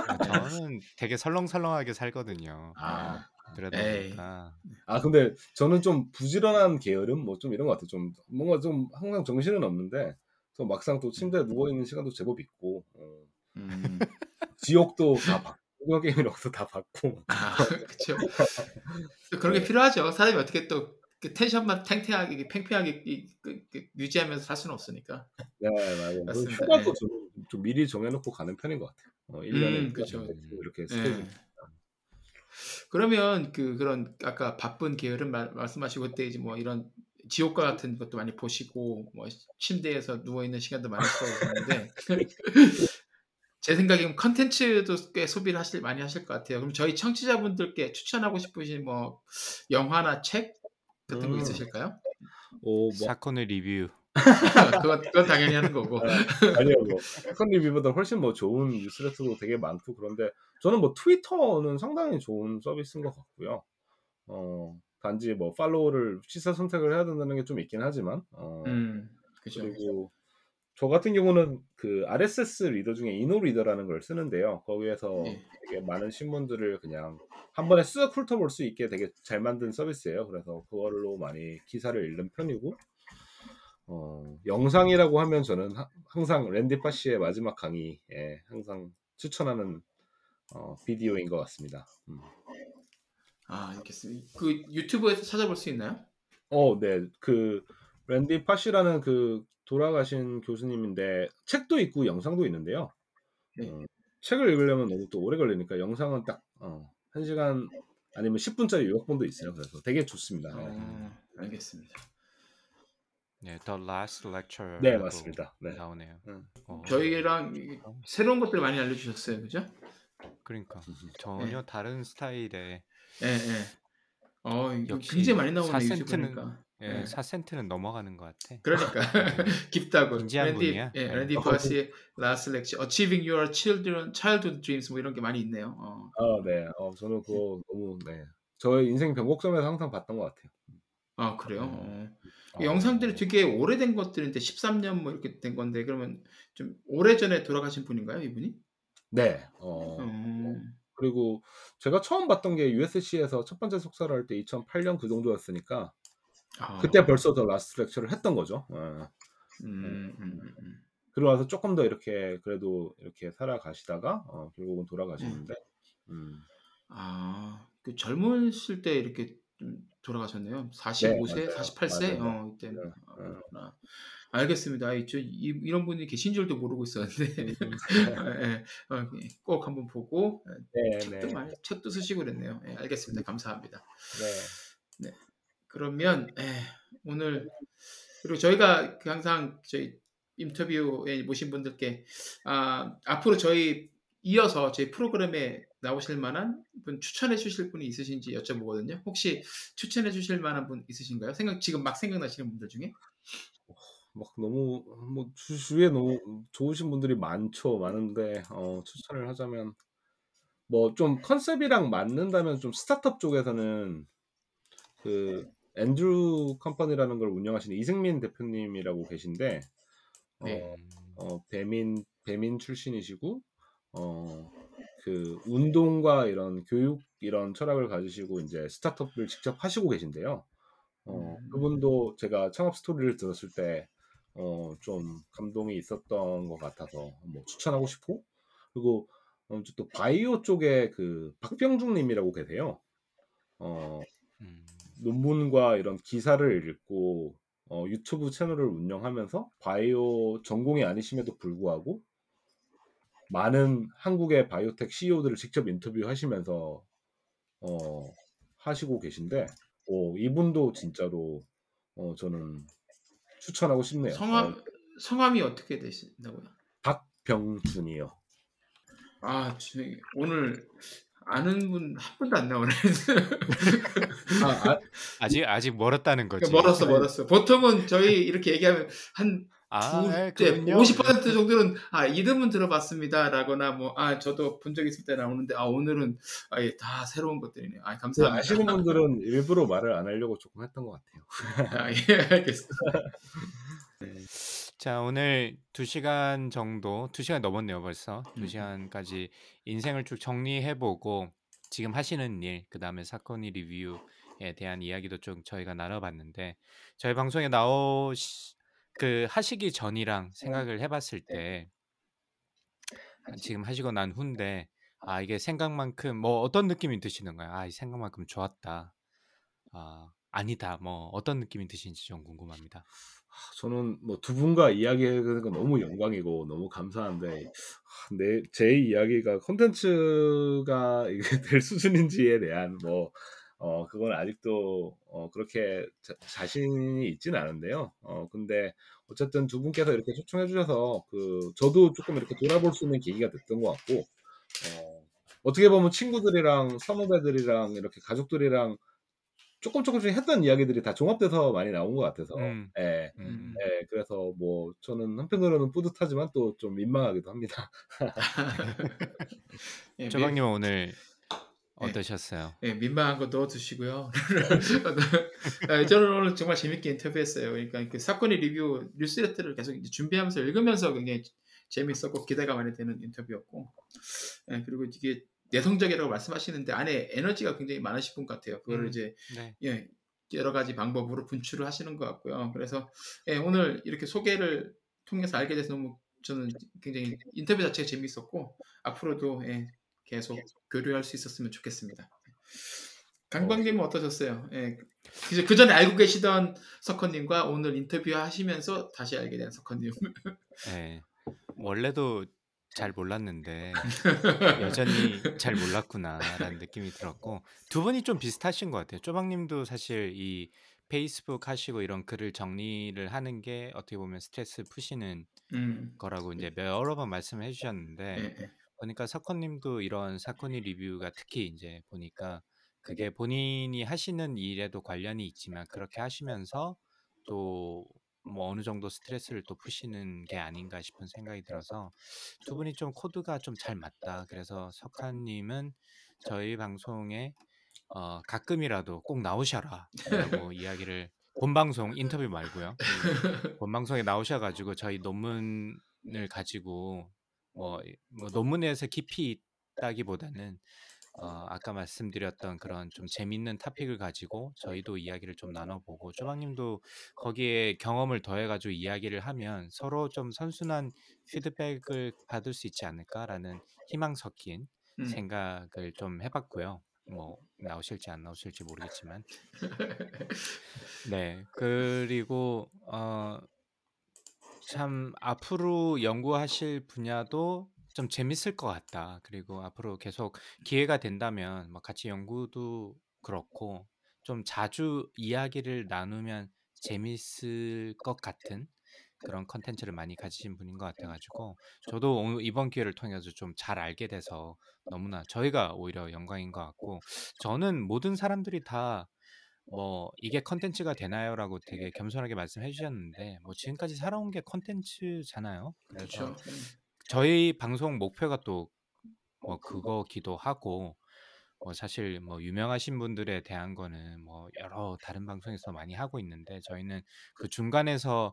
아, 저는 되게 설렁설렁하게 살거든요. 아. 보니까 아 근데 저는 좀 부지런한 게으름 뭐좀 이런 것 같아요. 좀 뭔가 좀 항상 정신은 없는데 또 막상 또 침대에 누워 있는 시간도 제법 있고 어, 음, 지옥도 다 받고 오징어 게임이라고도 다 받고 아, 그렇죠. 그런 게 필요하죠. 사람이 어떻게 또 그 텐션만 탱탱하게 팽팽하게 이- 그- 그 유지하면서 살 수는 없으니까. 네 맞아요. 맞습니다. 휴가도 네. 저는 좀 미리 정해놓고 가는 편인 것 같아요. 어, 1년에 음, 그쵸. 이렇게 예. 스케줄 그러면 그 그런 아까 바쁜 게으름 말, 말씀하시고 그때 이제 뭐 이런 지옥과 같은 것도 많이 보시고 뭐 침대에서 누워 있는 시간도 거고 그러는데 제 생각에는 컨텐츠도 꽤 소비를 하실 많이 하실 것 같아요. 그럼 저희 청취자분들께 추천하고 싶으신 뭐 영화나 책 같은 거 음. 있으실까요? 어, 뭐 사건의 리뷰. 그건, 그건 당연히 하는 거고. 아니요, 뭐 사건 리뷰보다 훨씬 뭐 좋은 뉴스레터도 되게 많고 그런데 저는 뭐 트위터는 상당히 좋은 서비스인 것 같고요. 어, 단지 뭐 팔로우를 시사 선택을 해야 된다는 게 좀 있긴 하지만 어, 음, 그죠. 그리고 저 같은 경우는 그 RSS 리더 중에 이노 리더라는 걸 쓰는데요. 거기에서 예. 되게 많은 신문들을 그냥 한 번에 쓱 훑어볼 수 있게 되게 잘 만든 서비스예요. 그래서 그걸로 많이 기사를 읽는 편이고 어, 영상이라고 하면 저는 하- 항상 랜디 파시의 마지막 강의에 항상 추천하는 어, 비디오인 것 같습니다. 음. 아, 알겠습니다. 그 유튜브에서 찾아볼 수 있나요? 어, 네. 그 랜디 파시라는 그 돌아가신 교수님인데 책도 있고 영상도 있는데요. 네. 어, 책을 읽으려면 너무 또 오래 걸리니까 영상은 딱 어, 1시간 아니면 10분짜리 요약본도 있어요. 그래서 되게 좋습니다. 네. 어, 알겠습니다. 네, The Last Lecture. 네, 맞습니다. 네. 나오네요. 음. 어, 저희랑 이- 새로운 것들 많이 알려주셨어요, 그죠? 그러니까 전혀 다른 스타일의 예, 예. 어, 역시 굉장히 많이 나오네 4센트는 유튜브니까. 예, 네. 4센트는 넘어가는 것 같아. 그러니까 깊다고. 진지한 랜디, 분이야. 예, 네. 랜디 버스의 Last Lecture, Achieving Your Children, Childhood Dreams 뭐 이런 게 많이 있네요. 어. 아, 네. 어, 저는 그거 너무 네. 저의 인생 변곡점에서 항상 봤던 것 같아요. 아 그래요? 음. 어. 영상들이 되게 오래된 것들인데 13년 뭐 이렇게 된 건데 그러면 좀 오래 전에 돌아가신 분인가요, 이분이? 네. 어, 음. 그리고 제가 처음 봤던 게 USC에서 첫 번째 석사를 할 때 2008년 그 정도였으니까 아. 그때 벌써 The Last Lecture를 했던 거죠. 예. 음, 음, 음. 그러고 나서 조금 더 이렇게 그래도 이렇게 살아가시다가 어, 결국은 돌아가시는데 음. 아, 그 젊으실 때 이렇게 좀 돌아가셨네요. 45세, 네, 맞아요. 48세? 맞아요. 어, 이때는. 네, 아, 네. 알겠습니다. 아이, 저, 이, 이런 분이 계신 줄도 모르고 있었는데, 음. 예, 어, 예, 꼭 한번 보고, 예, 네, 책도, 네, 많이, 책도 쓰시고 그랬네요. 예, 알겠습니다. 감사합니다. 네. 그러면, 예, 오늘, 그리고 저희가 그 항상 저희 인터뷰에 모신 분들께, 아, 앞으로 저희 이어서 저희 프로그램에 나오실 만한 분 추천해 주실 분이 있으신지 여쭤보거든요. 혹시 추천해 주실 만한 분 있으신가요? 생각 지금 막 생각나시는 분들 중에? 막 너무 뭐 주- 주위에 너무 좋으신 분들이 많죠. 많은데 어, 추천을 하자면 뭐 좀 컨셉이랑 맞는다면 좀 스타트업 쪽에서는 그 앤드루 컴퍼니라는 걸 운영하시는 이승민 대표님이라고 계신데 어, 네. 음, 어, 배민 배민 출신이시고 어, 그 운동과 이런 교육 이런 철학을 가지시고 이제 스타트업을 직접 하시고 계신데요. 어, 음. 그분도 제가 창업 스토리를 들었을 때 어, 좀 감동이 있었던 것 같아서 뭐 추천하고 싶고 그리고 어, 또 바이오 쪽에 그 박병중님이라고 계세요. 어, 음, 논문과 이런 기사를 읽고 어, 유튜브 채널을 운영하면서 바이오 전공이 아니심에도 불구하고 많은 한국의 바이오텍 CEO들을 직접 인터뷰하시면서 어, 하시고 계신데 어, 이분도 진짜로 어, 저는 추천하고 싶네요. 성함 어, 성함이 어떻게 되신다고요? 박병준이요. 아, 저, 오늘 아는 분 한 분도 안 나오네. 아, 아, 아 직 아직 멀었다는 거지. 멀었어, 멀었어. 보통은 저희 이렇게 얘기하면 한 아, 예, 두, 네, 그럼요. 50% 정도는 아 이름은 들어봤습니다라거나 뭐 아 저도 본 적 있을 때 나오는데 아 오늘은 아 예 다 새로운 것들이네요. 아그 감사합니다. 아시는 분들은 일부러 말을 안 하려고 조금 했던 것 같아요. 아, 예, 알겠습니다. 자, 오늘 2시간 정도, 2시간 넘었네요, 벌써. 음. 2시간까지 인생을 쭉 정리해보고, 지금 하시는 일, 그 다음에 사건이 리뷰에 대한 이야기도 좀 저희가 나눠봤는데, 저희 방송에 나오, 그, 하시기 전이랑 생각을 해봤을 때, 아, 지금 하시고 난 후인데, 아, 이게 생각만큼, 뭐, 어떤 느낌이 드시는가요? 아, 이 생각만큼 좋았다. 아, 아니다. 뭐, 어떤 느낌이 드시는지 좀 궁금합니다. 저는 뭐 두 분과 이야기하는 건 너무 영광이고 너무 감사한데 아, 내제 이야기가 콘텐츠가 이게 될 수준인지에 대한 뭐 어, 그건 아직도 어, 그렇게 자, 자신이 있진 않은데요. 어, 근데 어쨌든 두 분께서 이렇게 초청해 주셔서 그 저도 조금 이렇게 돌아볼 수 있는 계기가 됐던 것 같고 어, 어떻게 보면 친구들이랑 선후배들이랑 이렇게 가족들이랑 조금 조금씩 했던 이야기들이 다 종합돼서 많이 나온 것 같아서 음. 예. 음. 예, 그래서 뭐 저는 한편으로는 뿌듯하지만 또 좀 민망하기도 합니다. 예, 조박님 오늘 네. 어떠셨어요? 예, 민망한 거 넣어두시고요. 아, 저는 오늘 정말 재밌게 인터뷰했어요. 그러니까 그 사건의 리뷰 뉴스레터를 계속 이제 준비하면서 읽으면서 굉장히 재밌었고 기대가 많이 되는 인터뷰였고, 예, 그리고 이게 내성적이라고 말씀하시는데 안에 에너지가 굉장히 많으신 분 같아요. 그거를 음. 이제 네. 예, 여러 가지 방법으로 분출을 하시는 것 같고요. 그래서 예, 오늘 이렇게 소개를 통해서 알게 돼서 너무 저는 굉장히 인터뷰 자체가 재밌었고 앞으로도 예, 계속 교류할 수 있었으면 좋겠습니다. 강박님은 어떠셨어요? 예, 그 전에 알고 계시던 석헌님과 오늘 인터뷰 하시면서 다시 알게 된 석헌님. 네. 원래도 잘 몰랐는데 여전히 잘 몰랐구나라는 느낌이 들었고 두 분이 좀 비슷하신 것 같아요. 쪼박님도 사실 이 페이스북 하시고 이런 글을 정리를 하는 게 어떻게 보면 스트레스 푸시는 음, 거라고 이제 여러 번 말씀을 해주셨는데 예, 예. 보니까 사건님도 이런 사건이 리뷰가 특히 이제 보니까 그게 본인이 하시는 일에도 관련이 있지만 그렇게 하시면서 또 뭐 어느 정도 스트레스를 또 푸시는 게 아닌가 싶은 생각이 들어서 두 분이 좀 코드가 좀 잘 맞다. 그래서 석한님은 저희 방송에 어, 가끔이라도 꼭 나오셔라라고 이야기를 본 방송 인터뷰 말고요. 음, 본 방송에 나오셔가지고 저희 논문을 가지고 뭐, 뭐 논문에서 깊이 있다기보다는 어, 아까 말씀드렸던 그런 좀 재밌는 토픽을 가지고 저희도 이야기를 좀 나눠보고 쪼박님도 거기에 경험을 더해가지고 이야기를 하면 서로 좀 선순환 피드백을 받을 수 있지 않을까라는 희망 섞인 음, 생각을 좀 해봤고요. 뭐 나오실지 안 나오실지 모르겠지만 네 그리고 어, 참 앞으로 연구하실 분야도 좀 재밌을 것 같다. 그리고 앞으로 계속 기회가 된다면 뭐 같이 연구도 그렇고 좀 자주 이야기를 나누면 재밌을 것 같은 그런 컨텐츠를 많이 가지신 분인 것 같아가지고 저도 이번 기회를 통해서 좀 잘 알게 돼서 너무나 저희가 오히려 영광인 것 같고 저는 모든 사람들이 다 뭐 이게 컨텐츠가 되나요라고 되게 겸손하게 말씀해 주셨는데 뭐 지금까지 살아온 게 컨텐츠잖아요. 그래서 그렇죠. 저희 방송 목표가 또 뭐 그거기도 하고 뭐 사실 뭐 유명하신 분들에 대한 거는 뭐 여러 다른 방송에서 많이 하고 있는데 저희는 그 중간에서의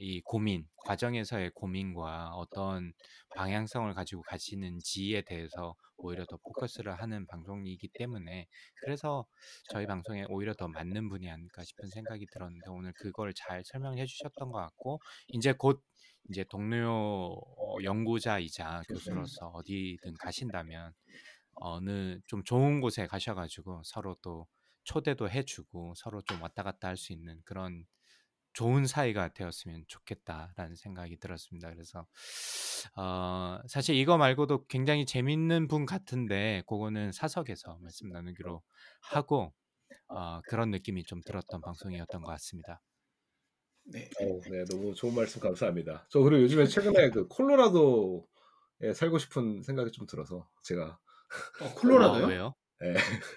이 고민, 과정에서의 고민과 어떤 방향성을 가지고 가시는지에 대해서 오히려 더 포커스를 하는 방송이기 때문에 그래서 저희 방송에 오히려 더 맞는 분이 아닐까 싶은 생각이 들었는데 오늘 그걸 잘 설명해 주셨던 것 같고 이제 곧 이제 동료 어, 연구자이자 교수로서 어디든 가신다면 어느 좀 좋은 곳에 가셔가지고 서로 또 초대도 해주고 서로 좀 왔다 갔다 할 수 있는 그런 좋은 사이가 되었으면 좋겠다라는 생각이 들었습니다. 그래서 어, 사실 이거 말고도 굉장히 재밌는 분 같은데 그거는 사석에서 말씀 나누기로 하고 어, 그런 느낌이 좀 들었던 방송이었던 것 같습니다. 네. 어, 네, 너무 좋은 말씀 감사합니다. 저 그리고 요즘에 최근에 그 콜로라도에 살고 싶은 생각이 좀 들어서 제가 어, 콜로라도요? 어, 왜요? 예,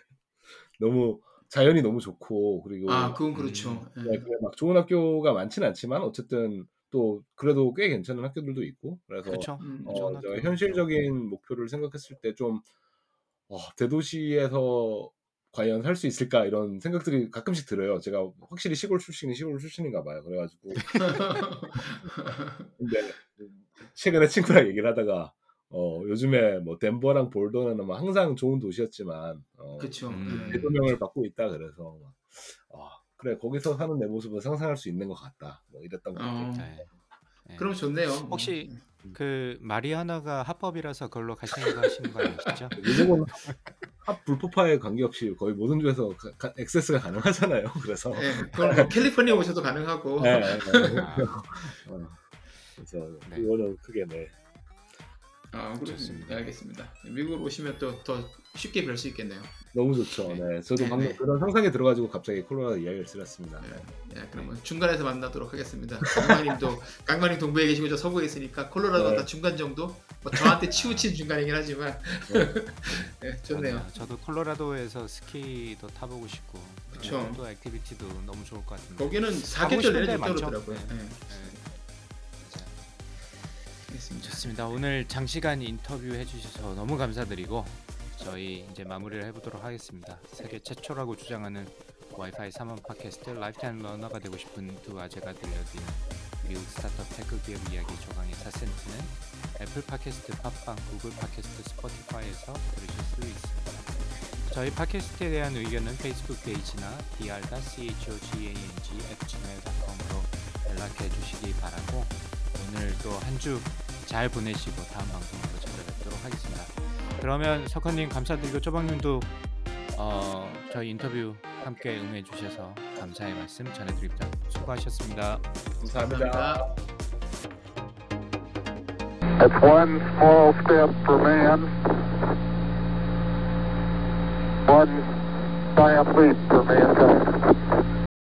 너무 자연이 너무 좋고 그리고 아, 그건 그렇죠. 예. 네, 막 좋은 학교가 많지는 않지만 어쨌든 또 그래도 꽤 괜찮은 학교들도 있고 그래서 그렇죠. 음, 어. 현실적인 목표를 생각했을 때좀 어, 대도시에서 과연 살수 있을까 이런 생각들이 가끔씩 들어요. 제가 확실히 시골 출신이 시골 출신인가 봐요. 그래가지고 근데 최근에 친구랑 얘기를 하다가 어, 요즘에 뭐 덴버랑 볼더는 뭐 항상 좋은 도시였지만 어, 그렇죠. 음. 예. 대조명을 받고 있다 그래서 막, 아, 그래 거기서 사는 내 모습을 상상할 수 있는 것 같다. 뭐 이랬던 것 같아요. 어, 네. 네. 그럼 좋네요. 혹시 그 마리아나가 합법이라서 그걸로 가시는 거 하시는 거 아니시죠? 미국은 합 불법화에 관계없이 거의 모든 주에서 가- 가- 액세스가 가능하잖아요. 그래서 예, 그건 뭐 캘리포니아 오셔도 가능하고. 네, 네. 아, 어, 그래서 네. 그거는 크게 네. 아, 그렇습니다. 네, 알겠습니다. 미국으로 오시면 또 더 쉽게 뵐 수 있겠네요. 너무 좋죠. 네. 네, 저도 네, 방금 네. 그런 상상이 들어가지고 갑자기 콜로라도 이야기를 쓰렸습니다. 네, 네, 그러면 중간에서 만나도록 하겠습니다. 강만님도 강만님 동부에 계시고 저 서부에 있으니까 콜로라도 네. 다 중간 정도. 뭐 저한테 치우친 중간이긴 하지만 네, 좋네요. 맞아요. 저도 콜로라도에서 스키도 타보고 싶고 그쵸. 또 activity도 너무 좋을 것 같은데. 거기는 가고 사계절 싶은 내내 데 좋다고. 그러더라고요. 네. 네, 네. 알겠습니다. 좋습니다. 오늘 장시간 인터뷰 해주셔서 너무 감사드리고 저희 이제 마무리를 해보도록 하겠습니다. 세계 최초라고 주장하는 와이파이 3원 팟캐스트 lifetime learner가 되고 싶은 두 아재가 들려드린 미국 스타트업 tech 기업 이야기 조강의 4센트는 애플 팟캐스트, 팟빵, 구글 팟캐스트, 스포티파이에서 들으실 수 있습니다. 저희 팟캐스트에 대한 의견은 페이스북 페이지나 dr.chogang@gmail.com으로 연락해 주시기 바라고 오늘 또한주 잘 보내시고 다음 방송으로 찾아뵙도록 하겠습니다. 그러면 석헌님 감사드리고 쪼박님도 어, 저희 인터뷰 함께 응해 주셔서 감사의 말씀 전해드립니다. 수고하셨습니다. 감사합니다. It's one small step for man, one giant leap for mankind.